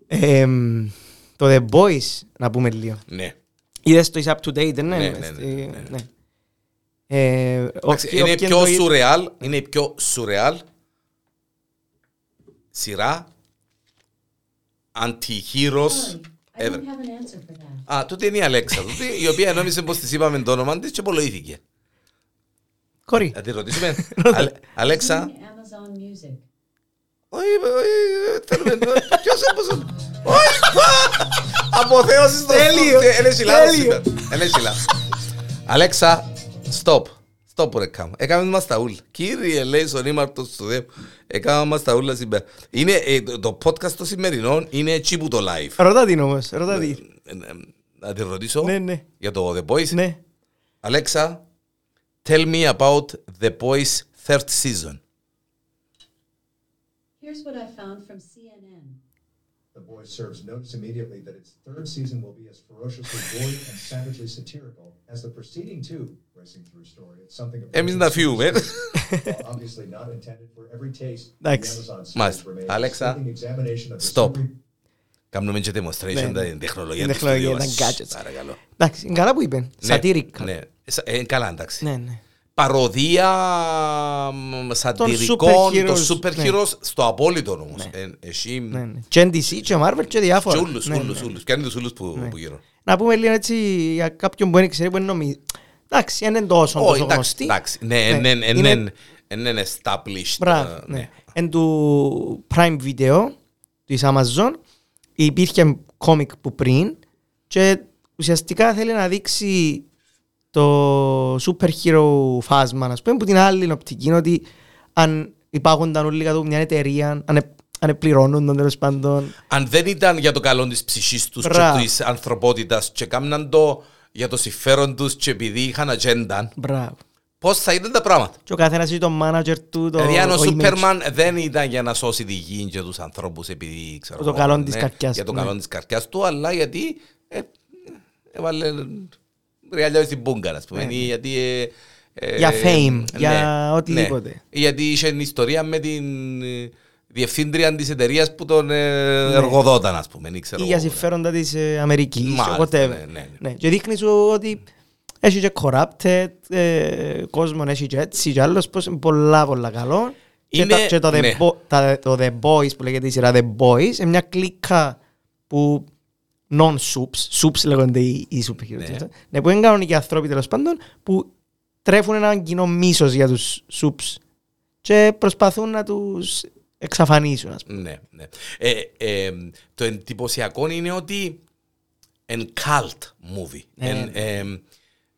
Εμ, Το The Boys, να πούμε λίγο. Ναι. Είδες το is up to date, δεν Ναι, είναι. ναι, ναι, Στη- ναι. ναι. Ε, Εντάξει, όποιοι- Είναι όποιοι πιο το είδ- σουρεάλ, είναι η πιο σουρεάλ σειρά αντιχείρος I ever. don't have an answer for that. Α, τούτη είναι η Αλέξα, τούτη, η οποία νόμιζε πως της είπαμε το όνομα της και απολογήθηκε. Κορί. Να τη ρωτήσουμε. Αλε- Αλέξα, Using Amazon Music. όχι, όχι, θέλουμε, ποιος έπωσε. Όχι, αποθέωση στο Τέλειο, Ένα έχει λάθος τέλειο. σήμερα. Ένα έχει λάθος. Αλέξα, stop. Stop Στο που έκαμε. Έκαμε μας τα ούλα. Κύριε, λέει στον ήμαρτο στο δε. Έκαμε μας τα ούλα σήμερα. Είναι, ε, το- το podcast το σημερινό είναι έτσι που το live. Ρώτα την όμως, ρώτα την. Ε, ε, Να τη ρωτήσω Ναι, ναι. για το The Boys. Ναι. Alexa, tell me about The Boys third season. Here's what I found from CNN. The Boys serves notice immediately that its third season will be as ferociously gory and savagely satirical as the preceding two, racing through story. It's something Εμείς να φύγουμε. While obviously not intended for every taste. The Εντάξει. Amazon series Μάλιστα. remains a Alexa, sweeping examination of the stop. story- Κάνουμε και demonstration Ναι, ναι. την τεχνολογία Την του τεχνολογία, στούντιο τα μας. gadgets. Παρακαλώ. Εντάξει, είναι καλά που είπε. Ναι, Σατήρικα. Ναι, Σα- ε, καλά εντάξει. Ναι, ναι. Παροδία μ, σατυρικών superheroes, των super ναι. heroes στο απόλυτο όμως. Ε, Εσύ Ναι, ναι. Και NDC και Marvel και διάφορα. και ούλους, Ναι, ούλους, ναι. ούλους. Κάνει τους ούλους που Ναι. που γύρω. Να πούμε λίγο έτσι για κάποιον που δεν ξέρει που είναι νομίζει. Εντάξει, δεν είναι τόσο, Ω, τόσο εντάξει, γνωστή. εντάξει. Ναι, Ναι. ναι, ναι, Είναι- ναι, ναι, είναι established. Μπράβο, ε, ναι. Εν του Prime Video της Amazon υπήρχε κόμικ που πριν και ουσιαστικά θέλει να δείξει το super hero φάσμα, ας πούμε, που την άλλη οπτική είναι ότι αν υπάρχονταν όλοι κάτω από μια εταιρεία, αν, ε- αν πληρώνουν τον τέλος πάντων, Αν δεν ήταν για το καλό της ψυχής τους και Μπράβο. της ανθρωπότητας και κάμναν το για το συμφέρον τους και επειδή είχαν ατζέντα, μπράβο. πώς θα ήταν τα πράγματα; Και ο καθένας έχει τον manager του, το, Δηλαδή αν ο το image. Σούπερμαν δεν ήταν για να σώσει τη γη και τους ανθρώπους επειδή ξέρω Το εγώ, καλό ναι, της καρδιάς Για το του, καλό ναι. της καρδιάς του, αλλά γιατί ε, έβαλε ρεάλια στην μπούγκα, ας πούμε. ή Γιατί, ε, ε, Για fame, ναι, για οτιδήποτε. ναι. Γιατί είχε ιστορία με την ε, διευθύντρια της εταιρείας που τον ε, εργοδόταν, ας πούμε. ή ξέρω ή για εγώ. συμφέροντα της ε, Αμερικής, Μάλιστα, whatever. ναι, ναι, ναι. Ναι, Και δείχνει σου ότι έχει και corrupted ε, κόσμο, έχει και έτσι και άλλος, πως είναι πολλά πολλά καλό. Και, Είναι- τα, και το, The ναι. Bo- τα- το The Boys που λέγεται η σειρά The Boys είναι μια κλίκα που non-soups, soups λέγονται οι, οι super heroes, Ναι. ναι. που είναι κανονικοί άνθρωποι τέλος πάντων που τρέφουν έναν κοινό μίσος για τους soups και προσπαθούν να τους εξαφανίσουν ας πούμε. Ναι, ναι. Ε, ε, το εντυπωσιακό είναι ότι εν cult movie. Ναι, Εν, ναι. ε,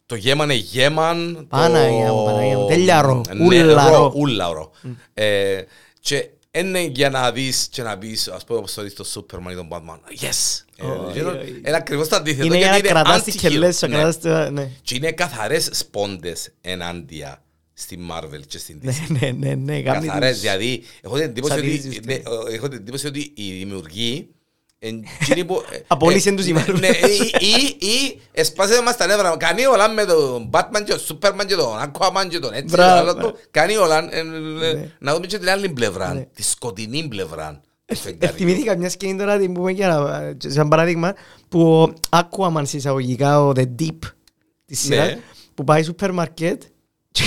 το γέμαν είναι γέμαν. Παναγία το- μου, Παναγία μου. Τέλεια ρο. Ναι, Ούλα ρο. Ούλα ρο. Ε, και είναι για να δεις και να πεις, ας πούμε, όπως το δεις το Superman ή τον Batman. Yes! Ε, Όχι, γύρω- όχι. Είναι ακριβώς το αντίθετο. Είναι για να γιατί κρατάς τις anti-hero. κελές, να Ναι. κρατάς τα- ναι. Και είναι καθαρές σπόντες ενάντια στη Marvel και στην DC. Ναι, ναι, ναι, ναι, κάνει Καθαρές, τους- δηλαδή έχω την εντύπωση ότι, Σατυρίζεις, ναι, ναι. ε, έχω την εντύπωση ότι οι δημιουργοί εν- εκείνοι που- ε, Απολύσαν ε, τους η ναι, Marvel. ναι, ή- ή- Ή εσπάσε μας τα νεύρα. Κάνει όλα με τον Batman και τον Superman και τον Aquaman και τον έτσι. Μπράβο, το άλλο μπράβο. του. Κάνει όλα. ε, ε, Ναι. Να δούμε και την άλλη πλευρά. Ναι. Τη σκοτεινή πλευρά. του Ε, φεγγαριού. Θυμήθηκα μια σκηνή τώρα την πούμε για να, σαν παράδειγμα που ο Aquaman σε εισαγωγικά ο The Deep της σειράς Ναι. που πάει σούπερ μαρκέτ και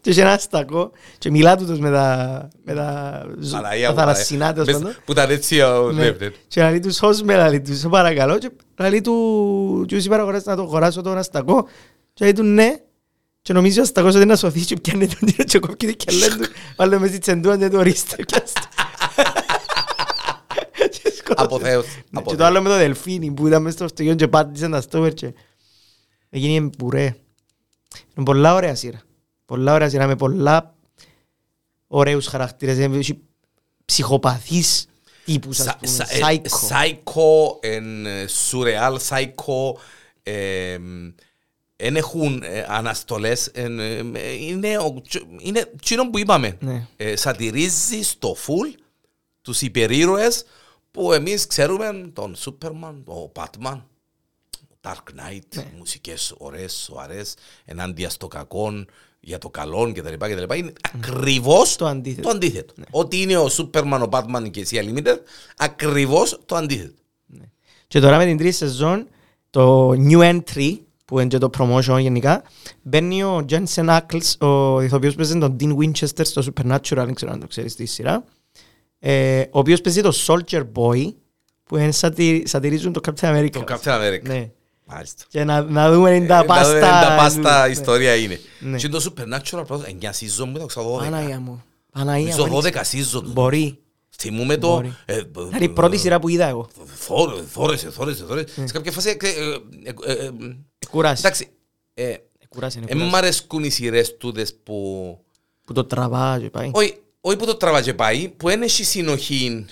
και έχει ένα στακό και μιλά τούτος με τα, με τα, ζω- Παναγία τα μου, θαλασσινά Παναγία. τέλος Μες- πάντων. Που ήταν έτσι ο Ναι. ναι, ναι. Και να λέει τους σώσ με, να λέει τους, σε παρακαλώ. Και να λέει του, του είπα να αγοράσει- να το αγοράσω το ένα στακό. Και να λέει του ναι. Και νομίζει ο στακός ότι είναι να σωθεί και πιάνει τον κύριο και κόφει και λέει του, βάλε με στη τσεντούα και του ορίστε. πιάστε». Και σκότωσε. Αποθέως, Ναι, Και αποθέως. το άλλο με το δελφίνι που ήταν μέσα στο στογιόν και πάτησε τα στόπερ και έγινε πουρέ. Είναι πολλά ωραία σειρά. Πολλά ωραία σειρά με πολλά ωραίους χαρακτήρες. Έχει ψυχοπαθείς τύπους ας Σα- πούμε. σα- ε, Psycho. Psycho, εν, ε, surreal, psycho, ε, εν έχουν ε, αναστολές, εν, ε, είναι, ο- τσ- είναι τσίνο που είπαμε. Ναι. Ε, σατυρίζει στο full τους υπερήρωες που εμείς ξέρουμε τον Superman, τον Batman, Dark Knight, Ναι. μουσικές ωραίες, σοβαρές, ενάντια στο κακό, για το καλό κτλ. κτλ. Είναι ακριβώς Το αντίθετο. το αντίθετο. Ό,τι είναι ο Superman, ο Batman και εσύ Unlimited, ακριβώς το αντίθετο. Και τώρα με την τρίτη σεζόν, το new entry, που είναι και το promotion γενικά, μπαίνει ο Jensen Ackles, ο ηθοποιός που παίζει τον Dean Winchester στο Supernatural, δεν ξέρω αν το ξέρεις τη σειρά, ε, ο οποίος παίζει το Soldier Boy, που είναι σατι, σατυρίζουν το Captain America. Το Captain America. Ναι. Μάλιστα. Και να, να δούμε είναι τα Ε, πάστα. Τα πάστα ναι. ιστορία είναι. Ναι. Και το Supernatural πρώτα, 9 season μου, το ξέρω 12. Παναγία μου. Παναγία Νομίζω μου. 12 season. Μπορεί. Θυμούμε το... Μπορεί. ε, Είναι η πρώτη σειρά που είδα εγώ. Θόρεσε, θόρεσε, θόρεσε. Σε κάποια φάση... ε, ε, ε, ε, Κουράσει. Εντάξει, ε, Κουράσει, είναι Εν μ' κουράσει. αρέσκουν οι σειρές τούτες που... Που το τραβά και πάει. Όχι, όχι που το τραβά και πάει, που δεν έχει συνοχή.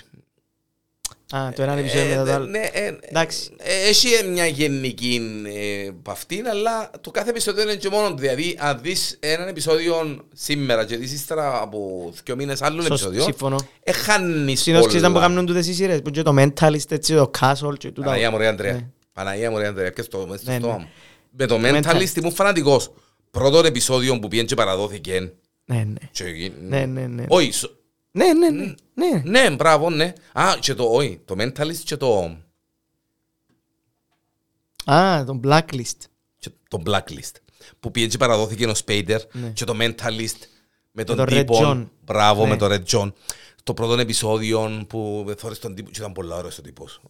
Α, το ένα επεισόδιο μετά το Ε, άλλο. ναι, ε, Εντάξει. ε, Έχει μια γενική ε, παυτή, αλλά το κάθε επεισόδιο είναι και μόνο του. Δηλαδή, αν δεις έναν επεισόδιο σήμερα και δεις ύστερα από δύο μήνες άλλων Σωστό, επεισόδιων, συμφωνώ. ε, χάνεις Συνήθως ξέρεις να που πολλά. κάνουν τούτες οι σειρές, που και το Mentalist, έτσι, το Castle και τούτα. Παναγία μου ρε Ανδρέα. Ναι. Παναγία μου ρε Ανδρέα. Πιες το μες στο Ναι, στόμα ναι. μου. Με το Mentalist. Mentalist ήμουν φανατικός. Πρώτον επεισόδιο που πήγαινε και παραδόθηκε. Ναι, ναι. και γι- Ναι, ναι, ναι. Όχι, σο- Ναι, ναι, ναι. ναι. ναι, μπράβο, ναι. Α, και το, όχι, το Mentalist και το, Α, το Blacklist. και το Blacklist. Που πήγαινε και παραδόθηκε ο Σπέιντερ Ναι. και το Mentalist με τον τον Red τύπο. John. Μπράβο, Ναι. με τον Red John. Το πρώτο επεισόδιο που θωρείς τον τύπο και ήταν πολύ ωραίος ο τύπος.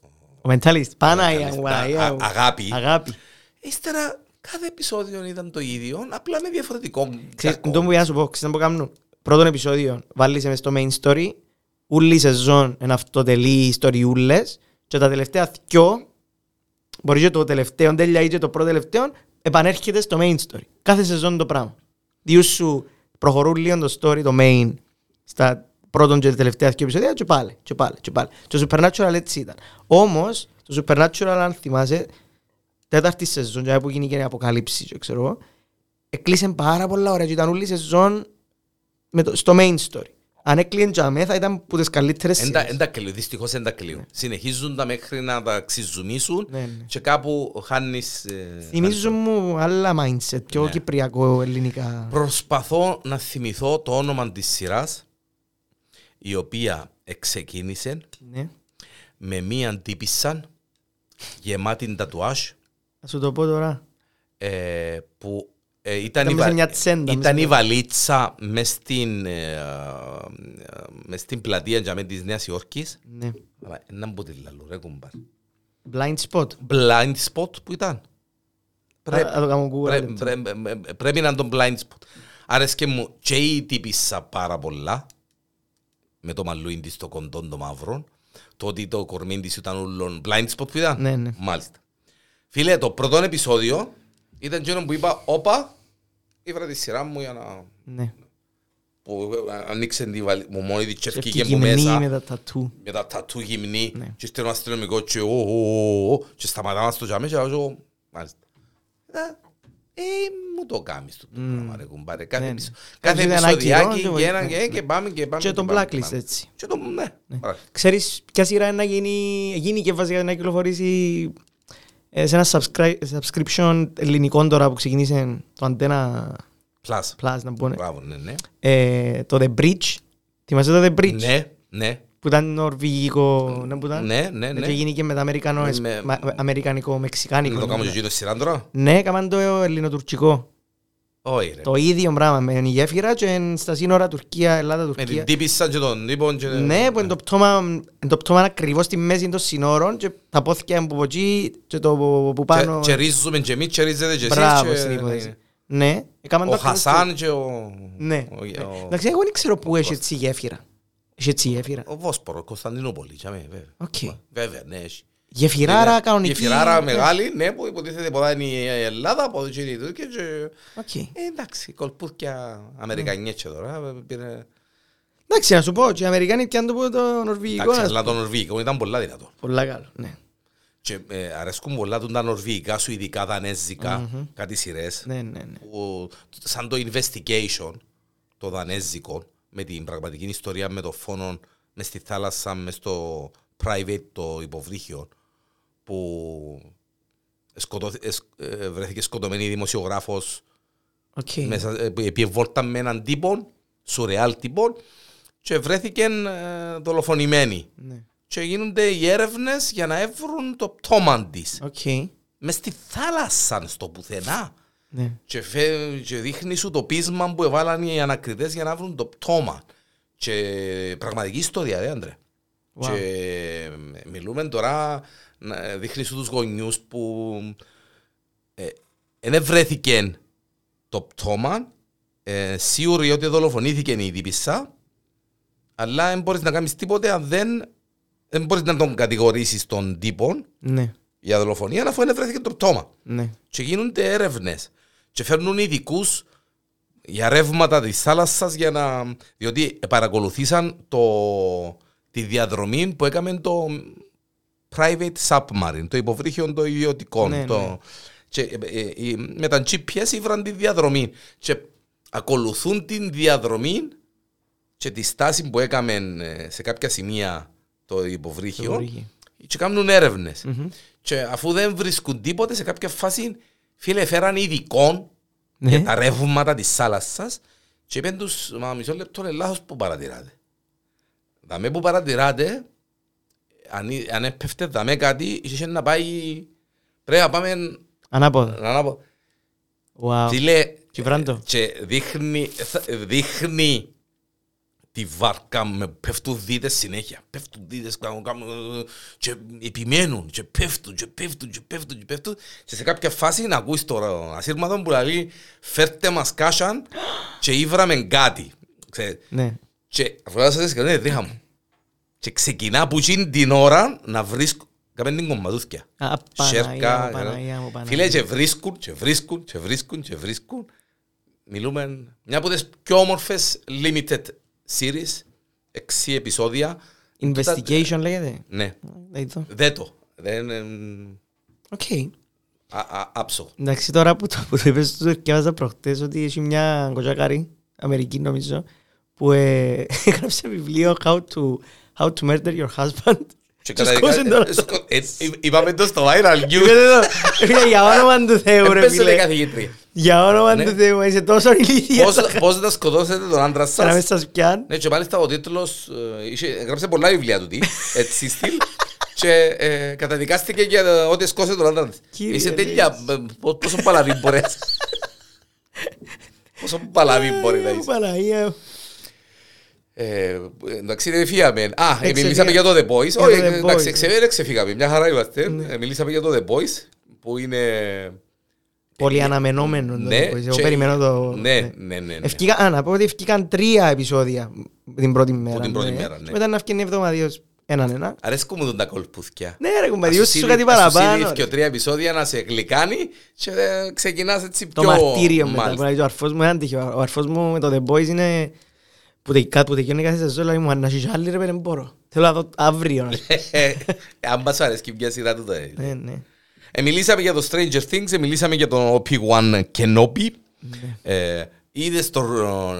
Ο Mentalist. Παναγία Mentalist. μου, Α- Αγία α- μου. αγάπη. Αγάπη. Ύστερα κάθε επεισόδιο ήταν το ίδιο, απλά με διαφορετικό. Ξέρεις, κακό. το που για να σου πω, ξέρεις να πω κάνουν. Πρώτον επεισόδιο, βάλεις μες στο main story, ούλη σεζόν είναι αυτοτελή ιστοριούλες και τα τελευταία δυο, μπορεί και το τελευταίο τέλεια ή και το πρώτο τελευταίο, επανέρχεται στο main story. Κάθε σεζόν το πράγμα. Διούς σου προχωρούν λίγο το story, το main, στα πρώτον και τελευταία δύο επεισόδια και πάλι, και πάλι, και πάλι. Το Supernatural έτσι ήταν. Όμως, το Supernatural αν θυμάσαι, τέταρτη σεζόν, για που γίνηκε η αποκάλυψη, και ξέρω εγώ, έκλεισε πάρα πολλά ωραία και ήταν όλη η σεζόν με το, στο main story. Αν έκλειεν τζαμέ θα ήταν που τις καλύτερες Εν τα- σειρές. εν τα κλείω, δυστυχώς δεν τα κλείω. Συνεχίζουν τα μέχρι να τα ξυζουμίσουν Ναι, ναι. και κάπου χάνεις... ε, Θυμίζουν μου άλλα mindset, πιο Ναι. κυπριακό, ελληνικά. Προσπαθώ να θυμηθώ το όνομα της σειράς η οποία εξεκίνησε Ναι. με μία τύπισσα γεμάτη τατουάζ Θα σου το πω τώρα. ε, που ε, ήταν, Ήταν η, μέσα βα- μια τσέντα, ήταν μέσα η βαλίτσα μες στην, ε, ε, μες στην πλατεία για με της Νέας Υόρκης Ναι. Αλλά να μπω τη λαλού ρε κουμπάρ Blind spot. Blind spot που ήταν Πρέπει- Θα το κάνω Google. Πρέ- λεπτό. πρέ- ε, ε, Πρέπει να είναι το blind spot. Άρεσκε μου και η τύπησα πάρα πολλά με το μαλλούιν της το κοντό το μαύρο. Το ότι το κορμί της ήταν ούλον blind spot που ήταν. Ναι, ναι. Μάλιστα. Φίλε, το πρώτο επεισόδιο ήταν εκείνο που είπα όπα, ήβρα τη σειρά μου για να... Ναι. που ε, ανοίξε τη βαλί... μου μόνη της Και τσεφκήκε αυτή μου γυμνή μέσα με τα τατού. με τα τατού γυμνή Ναι. και ήρθε ο αστυνομικό και ο, ο, ο, ο, και σταματάμε στο τζαμί και λέω μάλιστα Ε, ε, μου το κάνεις το πράγμα ρε κουμπάρε κάθε, Ναι, επεισο- ναι. κάθε Κάνεις ένα επεισοδιάκι καιρό, και ένα ναι, και, ναι. και πάμε και πάμε Και τον πάμε, blacklist πάμε. έτσι. και το ναι, μπράβο. Ξέρεις ποια σειρά είναι να γίνει, γίνει και βασικά να κυκλοφορήσει ε, σε ένα subscri- subscription ελληνικό τώρα που ξεκινήσε το Antenna Plus. Plus να πούνε. Μπράβο, ναι, ναι. Ε, το The Bridge. Θυμάσαι το The Bridge; Ναι, ναι, που ήταν νορβηγικό, ναι που ήταν. ναι, ναι, ναι. Και γίνει και με τα αμερικανο, Ναι, με- μα- αμερικανικό, μεξικάνικο. Να το ναι, κάνω ναι. και εκείνο σειράς τώρα. Ναι, έκαναν το ελληνοτουρκικό. Όχι ρε. Το ίδιο πράγμα με την γέφυρα και εν στα σύνορα Με Τουρκία-Ελλάδα-Τουρκία. την τύπισσα και τον τύπον και... Ναι, που είναι το πτώμα, είναι το πτώμα ακριβώς στη μέση των σύνορων και τα πόθηκια από από εκεί και το που πάνω... Και- Και ρίζουμε και εμείς και ρίζετε και εσείς Μπράβο και- στην ναι. υπόθεση. Ναι, έκαναν το Ο ακριβώς Χασάν και ο... Ναι. ο- ο- Εντάξει, εγώ δεν ξέρω πού έχει έτσι γέφυρα. Έχει έτσι γέφυρα. Ο Βόσπορος, Κωνσταντινούπολη, τσάμε, βέβαια. Οκ. Βέβαια, ναι, έχει. Γεφυράρα κανονική. Γεφυράρα ναι. μεγάλη, ναι, που υποτίθεται ποδά είναι η Ελλάδα, από εκεί είναι η Τούρκια και... Οκ. Ε, εντάξει, κολπούθια Αμερικανιέτσε τώρα, πήρε... Εντάξει, να σου πω, και οι Αμερικάνοι πιάνουν το που το νορβηγικό. Εντάξει, να αλλά σου το πω. νορβηγικό ήταν πολλά δυνατό. Πολλά καλό, ναι. Και ε, αρέσκουν πολλά του τα νορβηγικά σου, ειδικά δανέζικα, κάτι σειρές, Ναι, ναι, ναι. που, σαν το investigation, το δανέζικο, με την πραγματική ιστορία με το φόνο μες στη θάλασσα, μες στο private το υποβρύχιο, που σκοτώθη- εσ- ε, βρέθηκε σκοτωμένη δημοσιογράφος Οκ. μέσα, ε, που επί βόλτα με έναν τύπο, σουρεάλ τύπο, και βρέθηκε ε, δολοφονημένη. Ναι. Και γίνονται οι έρευνες για να έβρουν το πτώμα της. Οκ. Μες στη θάλασσα, στο πουθενά. Ναι. Και, φε, και δείχνει σου το πείσμα που έβαλαν οι ανακριτές για να βρουν το πτώμα. Και πραγματική ιστορία, ρε άντρε. Wow. Και μιλούμε τώρα, να- δείχνεις σου τους γονιούς που ε, δεν βρέθηκε το πτώμα, ε, σίγουροι ότι δολοφονήθηκε η τύπισσα, αλλά δεν μπορείς να κάνεις τίποτε αν δεν, δεν μπορείς να τον κατηγορήσεις τον τύπο Ναι. για δολοφονία, αφού δεν βρέθηκε το πτώμα Ναι. και γίνονται έρευνες. και φέρνουν ειδικούς για ρεύματα της θάλασσας για να... διότι παρακολουθήσαν το... τη διαδρομή που έκαμε το private submarine, το υποβρύχιο το ιδιωτικό. Ναι, το... ναι. Και, ε, ε, ε, με τα GPS ήβραν τη διαδρομή και ακολουθούν την διαδρομή και τη στάση που έκαμε ε, σε κάποια σημεία το υποβρύχιο υποβρύχιο. και κάνουν έρευνες. Και αφού δεν βρίσκουν τίποτε, σε κάποια φάση, φίλε, φέραν ειδικών Ναι. για τα ρεύματα της θάλασσας και είπαν τους, μα μισό λεπτό είναι λάθος που παρατηράτε. Δαμέ που παρατηράτε, αν, εί- αν έπεφτε δαμέ κάτι, είχε να πάει, πρέπει να πάμε Ανάποδα. να να πω. Wow. Φίλε, Τσιφράντο. και δείχνει, θα- δείχνει τη βάρκα με πέφτουν δίτες συνέχεια. Πέφτουν δίτες κάνουν- κάνουν- και επιμένουν και πέφτουν και πέφτουν και πέφτουν και πέφτουν και σε κάποια φάση να ακούεις το ασύρματο που λέει φέρτε μας κάσαν και ήβραμε κάτι. Ξέρεις. Ναι. Και αφού σας σκεφτείτε είναι τρίχα μου. Και ξεκινά που γίνει την ώρα να βρίσκουν κάμε την κομματούθκια. Α, Παναγία Σέρκα, μου, Παναγία μου, Παναγία Φίλε, μου. και βρίσκουν, και βρίσκουν, και βρίσκουν, και βρίσκουν. Μιλούμε μια από τις πιο όμορφες limited series, εξή επεισόδια. Investigation λέγεται; Ναι, Δηλαδή το. δεν το. Δεν είναι Οκ. α- α- άψο. Εντάξει, τώρα που το, που το είπες, το διάβαζα προχτές ότι έχει μια κοτσάκαρη, Αμερική νομίζω, που ε, έγραψε βιβλίο How to, how to Murder Your Husband. Και Και καταδικά- σκότωσε τώρα. ε, σκο- ε, ε, Είπαμε το στο viral news. Είπατε το, φίλε, Για όνομα του Θεού ρε Έπεσε λέει φίλε. καθηγήτρια. Για όνομα Ναι. του Θεού, είσαι τόσο ηλίθια. Πώς- Πώς να σκοτώσετε τον άντρα Για να μην σας. σας πιάνει. Ναι, και μάλιστα ο τίτλος ε, είχε, γράψε πολλά βιβλία του, τι, έτσι στυλ, και ε, καταδικάστηκε για το ότι σκόσε τον άντρα της. Κύριε Είσαι τέλεια, ε, πο- πόσο παλαβή μπορείς. Πόσο παλαβή μπορεί να Ε, είσαι. Παναγία μου. Ε, Εντάξει, δεν φύγαμε. Α, ε, Εξεφύγα- μιλήσαμε για το The Boys. Για Όχι, το The εντάξει, Boys, ξε- δεν ξεφύγαμε. Μια χαρά είμαστε. Ε, Μιλήσαμε για το The Boys, που είναι... Πολύ αναμενόμενο. το Ναι, πω, Εγώ και- περιμένω το... Ναι, ναι, ναι. ναι. Ευκήκα, α, να πω ότι ευκήκαν τρία επεισόδια την πρώτη μέρα. την πρώτη ναι. μέρα, ναι. Και Μετά να ευκαινεί εβδομαδίως έναν ένα. Αρέσκουν μου τον τα κολπούθκια. Ναι ρε κουμπαδί, Ας σου σου κάτι σύρει- ας σου παραπάνω. σύρει ρε. και τρία επεισόδια να σε γλυκάνει και ε, ξεκινάς έτσι Το πιο... μαρτύριο μετά που Μάλιστα. λέει ο αρφός μου, έναν τύχιο. Ο αρφός μου με το The Boys είναι που τε- κάτι που τελειώνει κάθε σεζόν, λέει μου, αν να έχεις άλλη ρε παιδί, δεν μπορώ. Θέλω να δω αύριο. Ε, Αν πας αρέσκει μια σειρά του το ε. Ναι, ναι. Ε, Μιλήσαμε για το Stranger Things, ε, μιλήσαμε για τον Obi-Wan Kenobi. Ναι. Ε, Είδες τον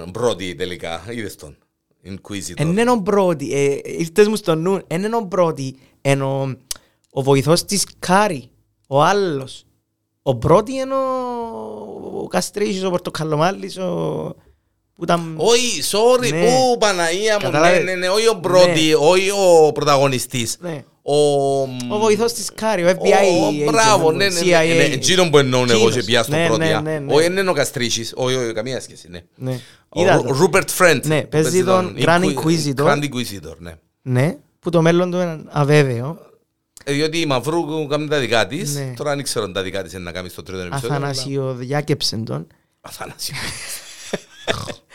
ε, πρώτη τελικά, είδες τον. Inquisitor. Εν είναι ο πρώτη, ε, ήρθες μου στο νου, εν είναι ο πρώτη, εν ο, ο βοηθός της Κάρη, ο άλλος. Ο πρώτη είναι ο, ο Καστρίσης, ο Πορτοκαλομάλης, ο... που ήταν... Όχι, sorry, Ναι. πού Παναγία μου, ναι, Κατάλαβε. ναι, ναι, όχι ο πρώτη, όχι ο πρωταγωνιστής. Ναι. Ο... Ο βοηθός της Κάρη, ο FBI. Ο, agent, μπράβο, ναι, ναι, ναι, CIA. ναι, ναι, εκείνον που εννοούν εγώ Εκείνος. και πια στο Ναι, πρώτο. ναι, ναι, ναι. Όχι, δεν είναι ο Καστρίτσης, όχι, όχι, καμία σχέση, ναι. Ναι. Ο Είδα Ru- το. Rupert Friend. Ναι, που παίζει τον Grand Inqui- Inquisitor. Grand Inquisitor, ναι. Ναι, που το μέλλον του είναι αβέβαιο. Ε, Διότι η Μαυρού κάνει τα δικά της, Ναι. τώρα δεν ξέρω αν τα δικά της είναι να κάνει στο τρίτο επεισόδιο. αλλά- Αθανάσιο διάκεψεν τον. Αθανάσιο.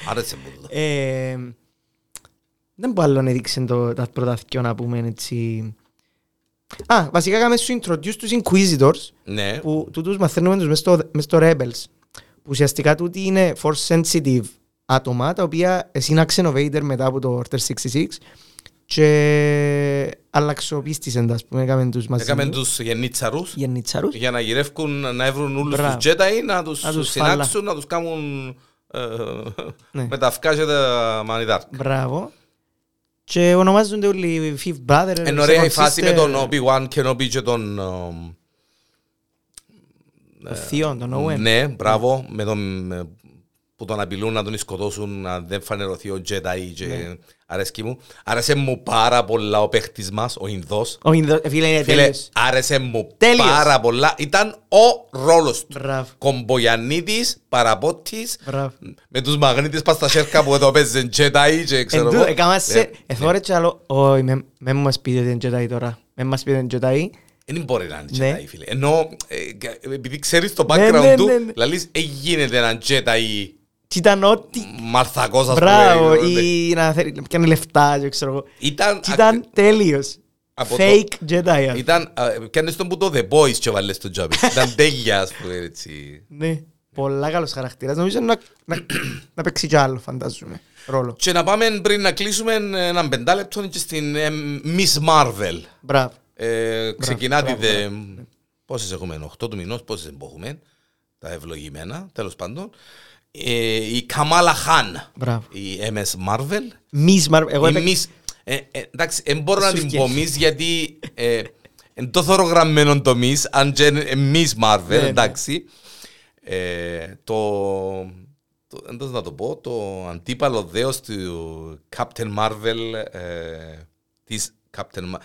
Άρεσε μου το. Ε, δεν μπορώ άλλο να δείξει το, τα πρώτα δυο να πούμε έτσι. Α, βασικά έκαμε σου introduce τους Inquisitors Ναι, που τούτους μαθαίνουμε τους μες στο, μες στο Rebels που ουσιαστικά τούτοι είναι force sensitive άτομα τα οποία σύναξαν ο Vader μετά από το Order 66 και αλλαξοπίστησαν τα, ας πούμε, έκαμε τους μαζί έκαμε τους, τους γεννίτσαρους γεννήτσαρους. για να γυρεύκουν, να έβρουν όλους Μπράβο. τους Jedi, να τους Να τους συνάξουν, να τους κάνουν ε, Ναι. Με τα αυκά και τα μανιδάρκα. Μπράβο. Και ονομάζονται όλοι Fifth Brother. Είναι ωραία η Second φάση με Sister, τον Obi-Wan Kenobi και τον... ε, Το θείο, τον Owen. Ναι, μπράβο, με τον, με- που τον απειλούν να τον σκοτώσουν, να δεν φανερωθεί ο Jedi και Ναι. αρέσκει μου. Άρεσε μου πάρα πολλά ο παίχτης μας, ο Ινδός. Ο Ινδο- φίλε είναι Φίλε, τέλειος. άρεσε μου Τέλειος. πάρα πολλά. Ήταν ο ρόλος του. Μπράβο. Κομπογιαννίτης, παραπότης, Μπράβο. με τους μαγνήτες πας στα σέρκα που εδώ παίζουν Jedi και ξέρω Εν τούτο, εγώ. έκαμα σε... Ναι. Εθώρε και άλλο, όχι, με με μας πείτε την Jedi τώρα. Με μας πείτε την Jedi. Δεν μπορεί να είναι Ναι. Jedi, φίλε. Ενώ, ε, επειδή ξέρεις το Ναι, background ναι, του, ναι, ναι. λαλείς, «Ε, γίνεται ένα Jedi Και ήταν ό,τι... μαρθακός, ας Μπράβο, πούμε. ή να θέλει να πιάνει λεφτά, και ξέρω εγώ. Ήταν, Και ήταν τέλειος. Από το- Fake Jedi. ας ήταν, α, πιάνεις τον που το The Boys και βάλες τον τζάμπι. Ήταν τέλεια, ας πούμε, έτσι. Ναι. Πολλά καλός χαρακτήρας. Νομίζω να, να, να παίξει κι άλλο, φαντάζομαι, ρόλο. Και να πάμε πριν να κλείσουμε έναν πεντάλεπτο και στην ε, Miss Marvel. Μπράβο. Ε, ξεκινά τη μπράβο, δε... Πόσες έχουμε, 8 του μηνός, πόσες έχουμε, τα ευλογημένα, τέλος πάντων. Ε, η Καμάλα Χάν, Μπράβο. η MS Marvel. Miss Marvel. Εγώ η έπαιξα- Miss... Ε, ε, εντάξει, δεν μπορώ να Σου την βγαίνει. πω Miss γιατί ε, είναι το θωρογραμμένο το Miss, αν και είναι Miss Marvel, Ναι, ναι. εντάξει. Ε, το, το, εντός να το πω, το αντίπαλο δέος του Captain Marvel, ε, της Captain Marvel,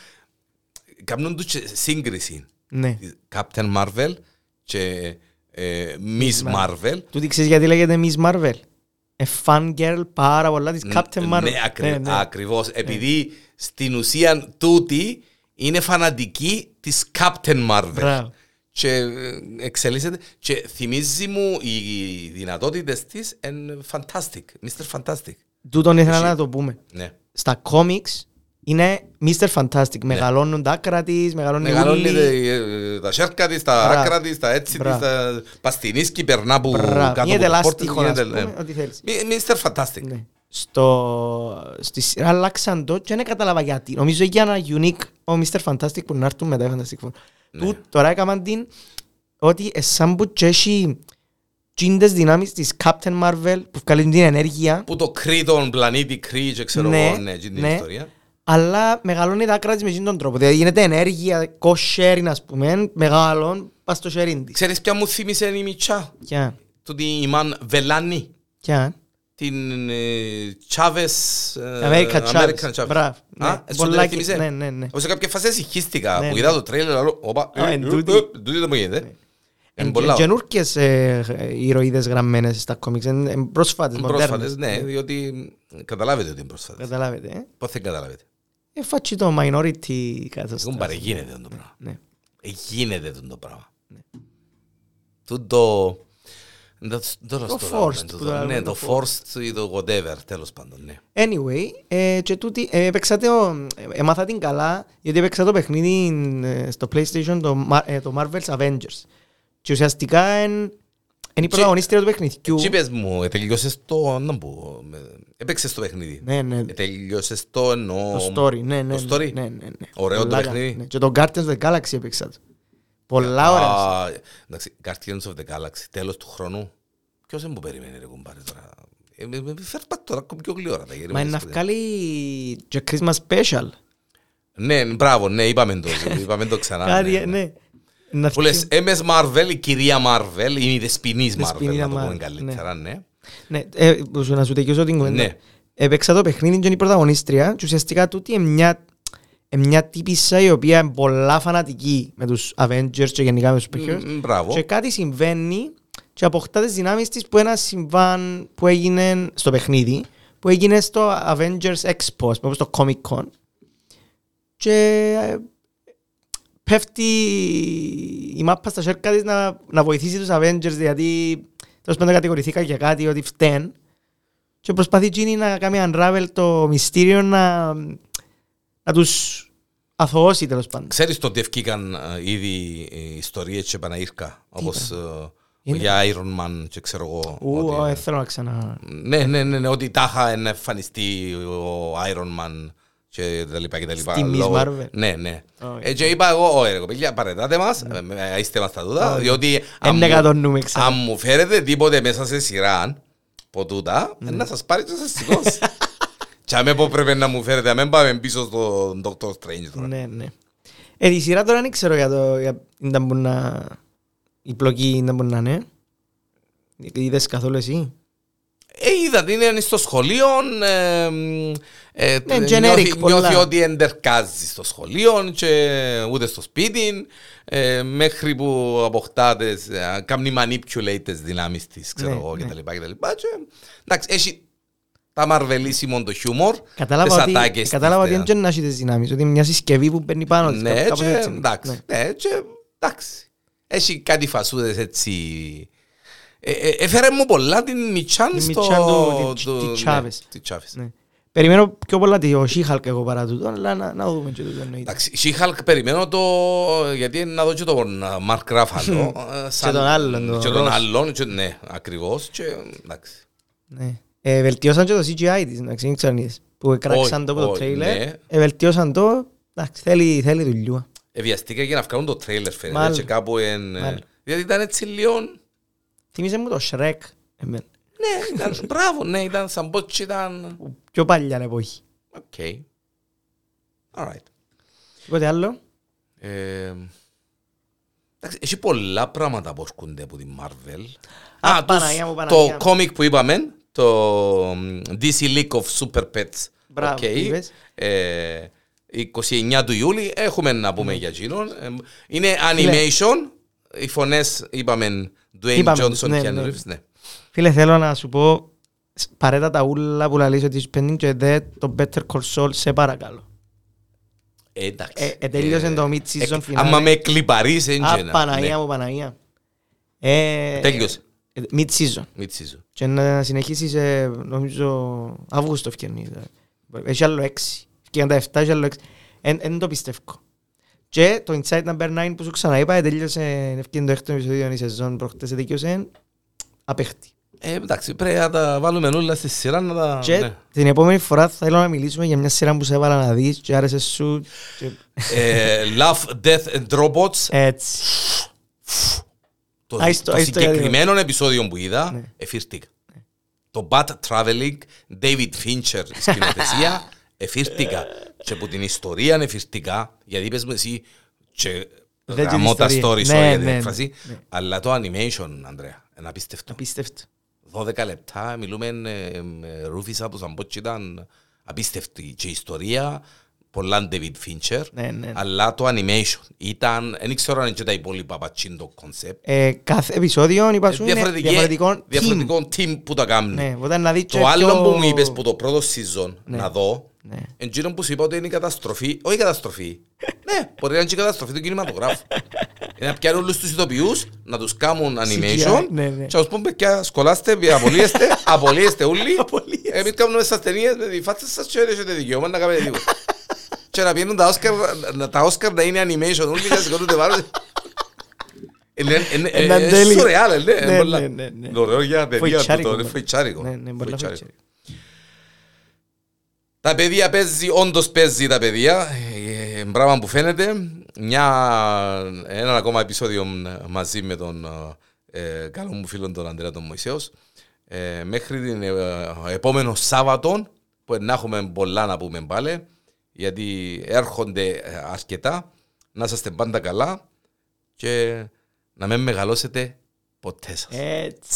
κάνουν τους και σύγκριση. Ναι. της Captain Marvel και ε, Miss Marvel. Τούτη ξέρεις γιατί λέγεται Miss Marvel; Ε, fan girl πάρα πολλά της Captain Marvel. Ναι, ακρι, ακριβώς. Επειδή στην ουσία τούτη είναι φανατική της Captain Marvel. Μπράβο. Και ε, εξελίσσεται και θυμίζει μου οι δυνατότητες της είναι fantastic, Mr. Fantastic. Τούτον ήθελα Εσύ. να το πούμε. Ναι. Στα comics είναι Mr. Fantastic. Μεγαλώνουν τα άκρα της, μεγαλώνουν οι Μεγαλώνει ούλοι. ε, τα σέρκα της, τα Μπράβο. άκρα της, τα έτσι της, Μπράβο. τα παστινίσκει, περνά που Μπράβο. κάτω από Γίνεται το πόρτο, λάστιχο, ας γίνεται, πούμε, ναι. ό,τι θέλεις. Μι- Mr. Fantastic. Ναι. Στο... Στη σειρά αλλάξαν το και δεν κατάλαβα γιατί. Νομίζω για ένα unique ο Mr. Fantastic που να έρθουν μετά οι Fantastic Four. Ναι. Του, τώρα έκαναν την ότι εσάν που και έχει τσίντες δυνάμεις της Captain Marvel που βγάλουν την ενέργεια Που το Κρή, τον πλανήτη Κρή και ξέρω Ναι, εγώ, ναι, και την ναι. ιστορία. Αλλά μεγαλώνει τα άκρας της με αυτόν τον τρόπο. Δηλαδή γίνεται ενέργεια, co-sharing ας πούμε, μεγάλων, πας στο sharing της. Ξέρεις ποια μου θύμισε η Μιτσά, Ποια, του τη Ιμάν Βελάνη, ποια; την ε, Τσάβες, ε, American Chavez. American Chavez. Μπράβο. Α, Ναι, εσύ πολλά δεν και- θύμισε. ναι, ναι, ναι. Εγώ σε κάποια φάση συγχύστηκα Ναι, που ναι. είδα το τρέιλερ, λέω, όπα, Α, ε, εν ε, τούτη. ε, τούτη δεν μου γίνεται. Είναι πολλά ωραία. Καινούργιες ε, ηρωίδες γραμμένες στα κόμιξ, είναι είναι πρόσφατες, Είναι μοντέρνες. πρόσφατες, ναι, διότι καταλάβετε ότι είναι πρόσφατες. Καταλάβετε, ε. Πώς δεν καταλάβετε. Ε, φάτσι το minority κατάσταση. Εγώ παρεγίνεται το πράγμα. Ναι. Ε, Γίνεται το πράγμα. Τούτο... δεν το- δεν Το το forced λέμε, που τούτο. το λέμε, Ναι, το το forced ή το whatever, τέλος πάντων, ναι. Anyway, ε, και τούτη, ε, έπαιξα το, ε, έμαθα την καλά, γιατί έπαιξα το παιχνίδι ε, στο PlayStation, το, Mar- ε, το Marvel's Avengers. Και ουσιαστικά είναι η πρωταγωνίστρια του παιχνιδιού. Τι είπες μου, ε, τελειώσες το, να πω, με- έπαιξες το παιχνίδι. Ναι, ναι, Ε, Τελειώσες το εννοώ... το story, ναι, ναι. Το story. Ναι, ναι, ναι. Ωραίο το Πολλά παιχνίδι. κα- ναι. Και το Guardians of the Galaxy έπαιξα το. Πολλά ωραία. Α, Εντάξει, Guardians of the Galaxy, τέλος του χρόνου. Ποιος δεν μου περιμένει ρε κουμπάρε τώρα; Ε, με- με- Φέρ' πατ τώρα ακόμη πιο γλυόρα τα Μα είναι να γέρημα. βγάλει και Christmas special. Ναι, μπράβο, ναι, είπαμε το, είπαμε το ξανά. Κάτι, ναι, ναι. ναι. Να Που λες MS Marvel, η κυρία Marvel, είναι η δεσποινής Marvel, Δεσποινίδα να το πούμε Marvel, καλύτερα, ναι. Ναι, ε, που σου- να σου τελειώσω την κουβέντα. Ναι. Έπαιξα το παιχνίδι και είναι η πρωταγωνίστρια και ουσιαστικά τούτη είναι μια, είναι μια τύπισσα η οποία είναι πολλά φανατική με τους Avengers και γενικά με τους superheroes Μ, Μπράβο. και κάτι συμβαίνει και αποκτά τις δυνάμεις της που ένα συμβάν που έγινε στο παιχνίδι που έγινε στο Avengers Expo, ας πούμε, στο Comic Con και ε, πέφτει η μάπα στα σέρκα της να, να βοηθήσει τους Avengers γιατί τέλος πάντων κατηγορηθήκα για κάτι ότι φταίν και προσπαθεί εκείνη να κάνει unravel το μυστήριο να, να τους αθωώσει τέλος πάντων. Ξέρεις το ότι ευκήκαν ε, ήδη ε, ιστορίες και επαναήρκα, όπως ε, Είναι. για Iron Man και ξέρω εγώ. Ου, ότι- ε, θέλω να ξανα... Ναι, ναι, ναι, ναι, ότι τάχα να εμφανιστεί ο Iron Man και τα λοιπά και τα λοιπά. Στη Miss Λόγω- Marvel. Ναι, ναι. Ω, Ε, Και είπα εγώ, ωραία, κοπέλια, παρετάτε μας, ε, ε, είστε μας τα τούτα, διότι αν Εν μου- εκατονούμε ξανά. αν μου φέρετε τίποτε μέσα σε σειρά, από τούτα, ε, να σας πάρει και σας σηκώσει. Και αμέ που πρέπει να μου φέρετε, αμέ πάμε πίσω στον Doctor Strange τώρα. Ναι, ναι. Ε, τη σειρά τώρα δεν ξέρω για το... Για, ήταν που να... Η πλοκή ήταν που να είναι. Είδες καθόλου εσύ; Ε, είδα την είναι στο σχολείο. Ε, ε, Ναι, νιώθει, generic πολλά. νιώθει ότι εντερκάζει στο σχολείο και ούτε στο σπίτι. Ε, μέχρι που αποκτάτες, ε, κάνει manipulate τις δυνάμεις της, ξέρω Ναι, εγώ, ναι. και τα λοιπά και τα λοιπά. Και, εντάξει, έχει τα μαρβελίσιμο το χιούμορ, Κατάλαβα τις ότι, ατάκες κατάλαβα της, ότι δεν να έχει τις δυνάμεις. Ότι είναι μια συσκευή που παίρνει πάνω της. Ναι, κάπως και, έτσι. εντάξει, Ναι. ναι, και, εντάξει. Έχει κάτι φασούδες έτσι. Ε, ε, έφερε μου πολλά την Μιτσάν Την στο... Μιτσάν του- τη- του- τη ναι, Τσάβες. τη Τσάβες. Ναι. Περιμένω πιο πολλά το She-Hulk εγώ παρά τούτο, αλλά να, να δούμε και τούτο εννοείται. Εντάξει, She-Hulk περιμένω το... γιατί να δω και τον α, Mark Ruffalo. ε, σαν- τον άλλον, τον Και τον Ross. άλλον, και- ναι, ακριβώς. Και εντάξει. Ναι. Ε, βελτιώσαν και το CGI της, εντάξει, δεν ξέρω αν είδες. Που κράξαν το από το όχι, τρέιλερ. ναι. Ε, βελτιώσαν το, εντάξει, θέλει, θέλει δουλειά. Εβιαστήκαν για να βγάλουν το τρέιλερ φαίνεται Μάλλον. και κάπου εν... ε, Μάλλον. Γιατί ήταν έτσι λίγο... Θύμισε μου το Shrek, εμένα. Ναι, ήταν, μπράβο, ναι, ήταν σαν πως και ήταν... Πιο παλιά εποχή. OK. Alright. Τίποτε άλλο; Ε, εντάξει, έχει πολλά πράγματα που έρχονται από τη Marvel. Α, τους- Παναγία μου, Παναγία το μου. κόμικ που είπαμε, το μ, DC League of Super Pets. Μπράβο, Οκ. είπες. Ε, 29 του Ιούλη έχουμε να πούμε για εκείνον. Ε, Είναι animation. Οι φωνές είπαμε Dwayne Είπαμε, Johnson ναι, και ναι. Keanu Reeves. Ναι. Φίλε, θέλω να σου πω, σ- παρέτα τα ούλα που λαλείς ότι σπέντουν και δε το Better Call Saul, σε παρακαλώ. Ε, εντάξει. Ε, ε, τελείωσε το mid-season ε, finale. Άμα με κλιπαρείς, Α, έντζενα. Παναγία μου, Παναγία. Ε, Τέλειωσε. ε, Mid-season. Mid-season. Και να συνεχίσεις σε, νομίζω, Αύγουστο φτιάχνεις. Έχει άλλο έξι. Και τα 7 έχει άλλο έξι. Δεν το πιστεύω. Και το Inside Number 9 που σου ξαναείπα, τελείωσε, ευκαιρία το έκτο επεισόδιο η σεζόν προχτές, δικαιώσε απέχτη. Ε, εντάξει, πρέπει να τα βάλουμε όλα στη σειρά να τα... Και ναι. την επόμενη φορά θέλω να μιλήσουμε για μια σειρά που σε έβαλα να δεις και άρεσε σου. και- Ε, Love, Death and Robots. Έτσι. Το, Α, στο- το α, στο- συγκεκριμένο επεισόδιο που είδα, Ναι. εφήρτηκα. Το Bad Traveling, David Fincher σκηνοθεσία, εφήρτηκα. Και από την ιστορία εφήρτηκα, γιατί είπες μου εσύ και Δεν γαμώ τα την stories ιστορία. όλα Ναι, για την ναι, έκφραση, ναι. αλλά το animation, Ανδρέα, είναι απίστευτο. Απίστευτο. 12 λεπτά, μιλούμε ε, ε, ρούφισα που σαν πότσι ήταν απίστευτη και η ιστορία, πολλά David Fincher, Ναι, ναι. αλλά το animation ήταν, δεν ξέρω αν είναι και τα υπόλοιπα πατσίν το concept, Ε, κάθε επεισόδιο είπα σου είναι διαφορετική- διαφορετικό team. διαφορετικό team που τα κάνουν. Ναι, όταν να δεις και Το άλλο πιο- που μου είπες που το πρώτο season να δω, Ναι. εντζήνο που σου είπα ότι είναι η καταστροφή, όχι η καταστροφή, ναι, μπορεί να είναι και η καταστροφή του κινηματογράφου. Είναι να πιάνουν όλους τους ηθοποιούς, να τους κάνουν animation ναι, ναι. και να τους πούμε παιδιά σκολάστε, απολύεστε, απολύεστε όλοι. Απολύεστε. Εμείς κάνουμε μέσα στις ταινίες με τη φάτσα σας και δεν έχετε δικαίωμα να κάνετε τίποτα. Και να πιένουν τα Όσκαρ, να- τα Όσκαρ να είναι animation όλοι και να σηκώνονται πάνω. Είναι είναι- Ένα είναι τέλειο. σουρεάλ, ναι, Ναι, πολλά- ναι, ναι, ναι. Ωραίο για παιδιά που Φοητσάρικο, το ναι. είναι φοητσάρικο. Ναι, ναι, πολλά Φοητσάρικο. φοητσάρικο. Τα παιδιά παίζει, όντως παίζει τα παιδιά. Ε, ε, Μπράβο που φαίνεται. Μια, ένα ακόμα επεισόδιο μαζί με τον ε, καλό μου φίλο τον Ανδρέα τον Μωυσέος. Ε, μέχρι την ε, επόμενο Σάββατο που να έχουμε πολλά να πούμε πάλι γιατί έρχονται ε, αρκετά. Να είστε πάντα καλά και να μην μεγαλώσετε ποτέ σας. Έτσι.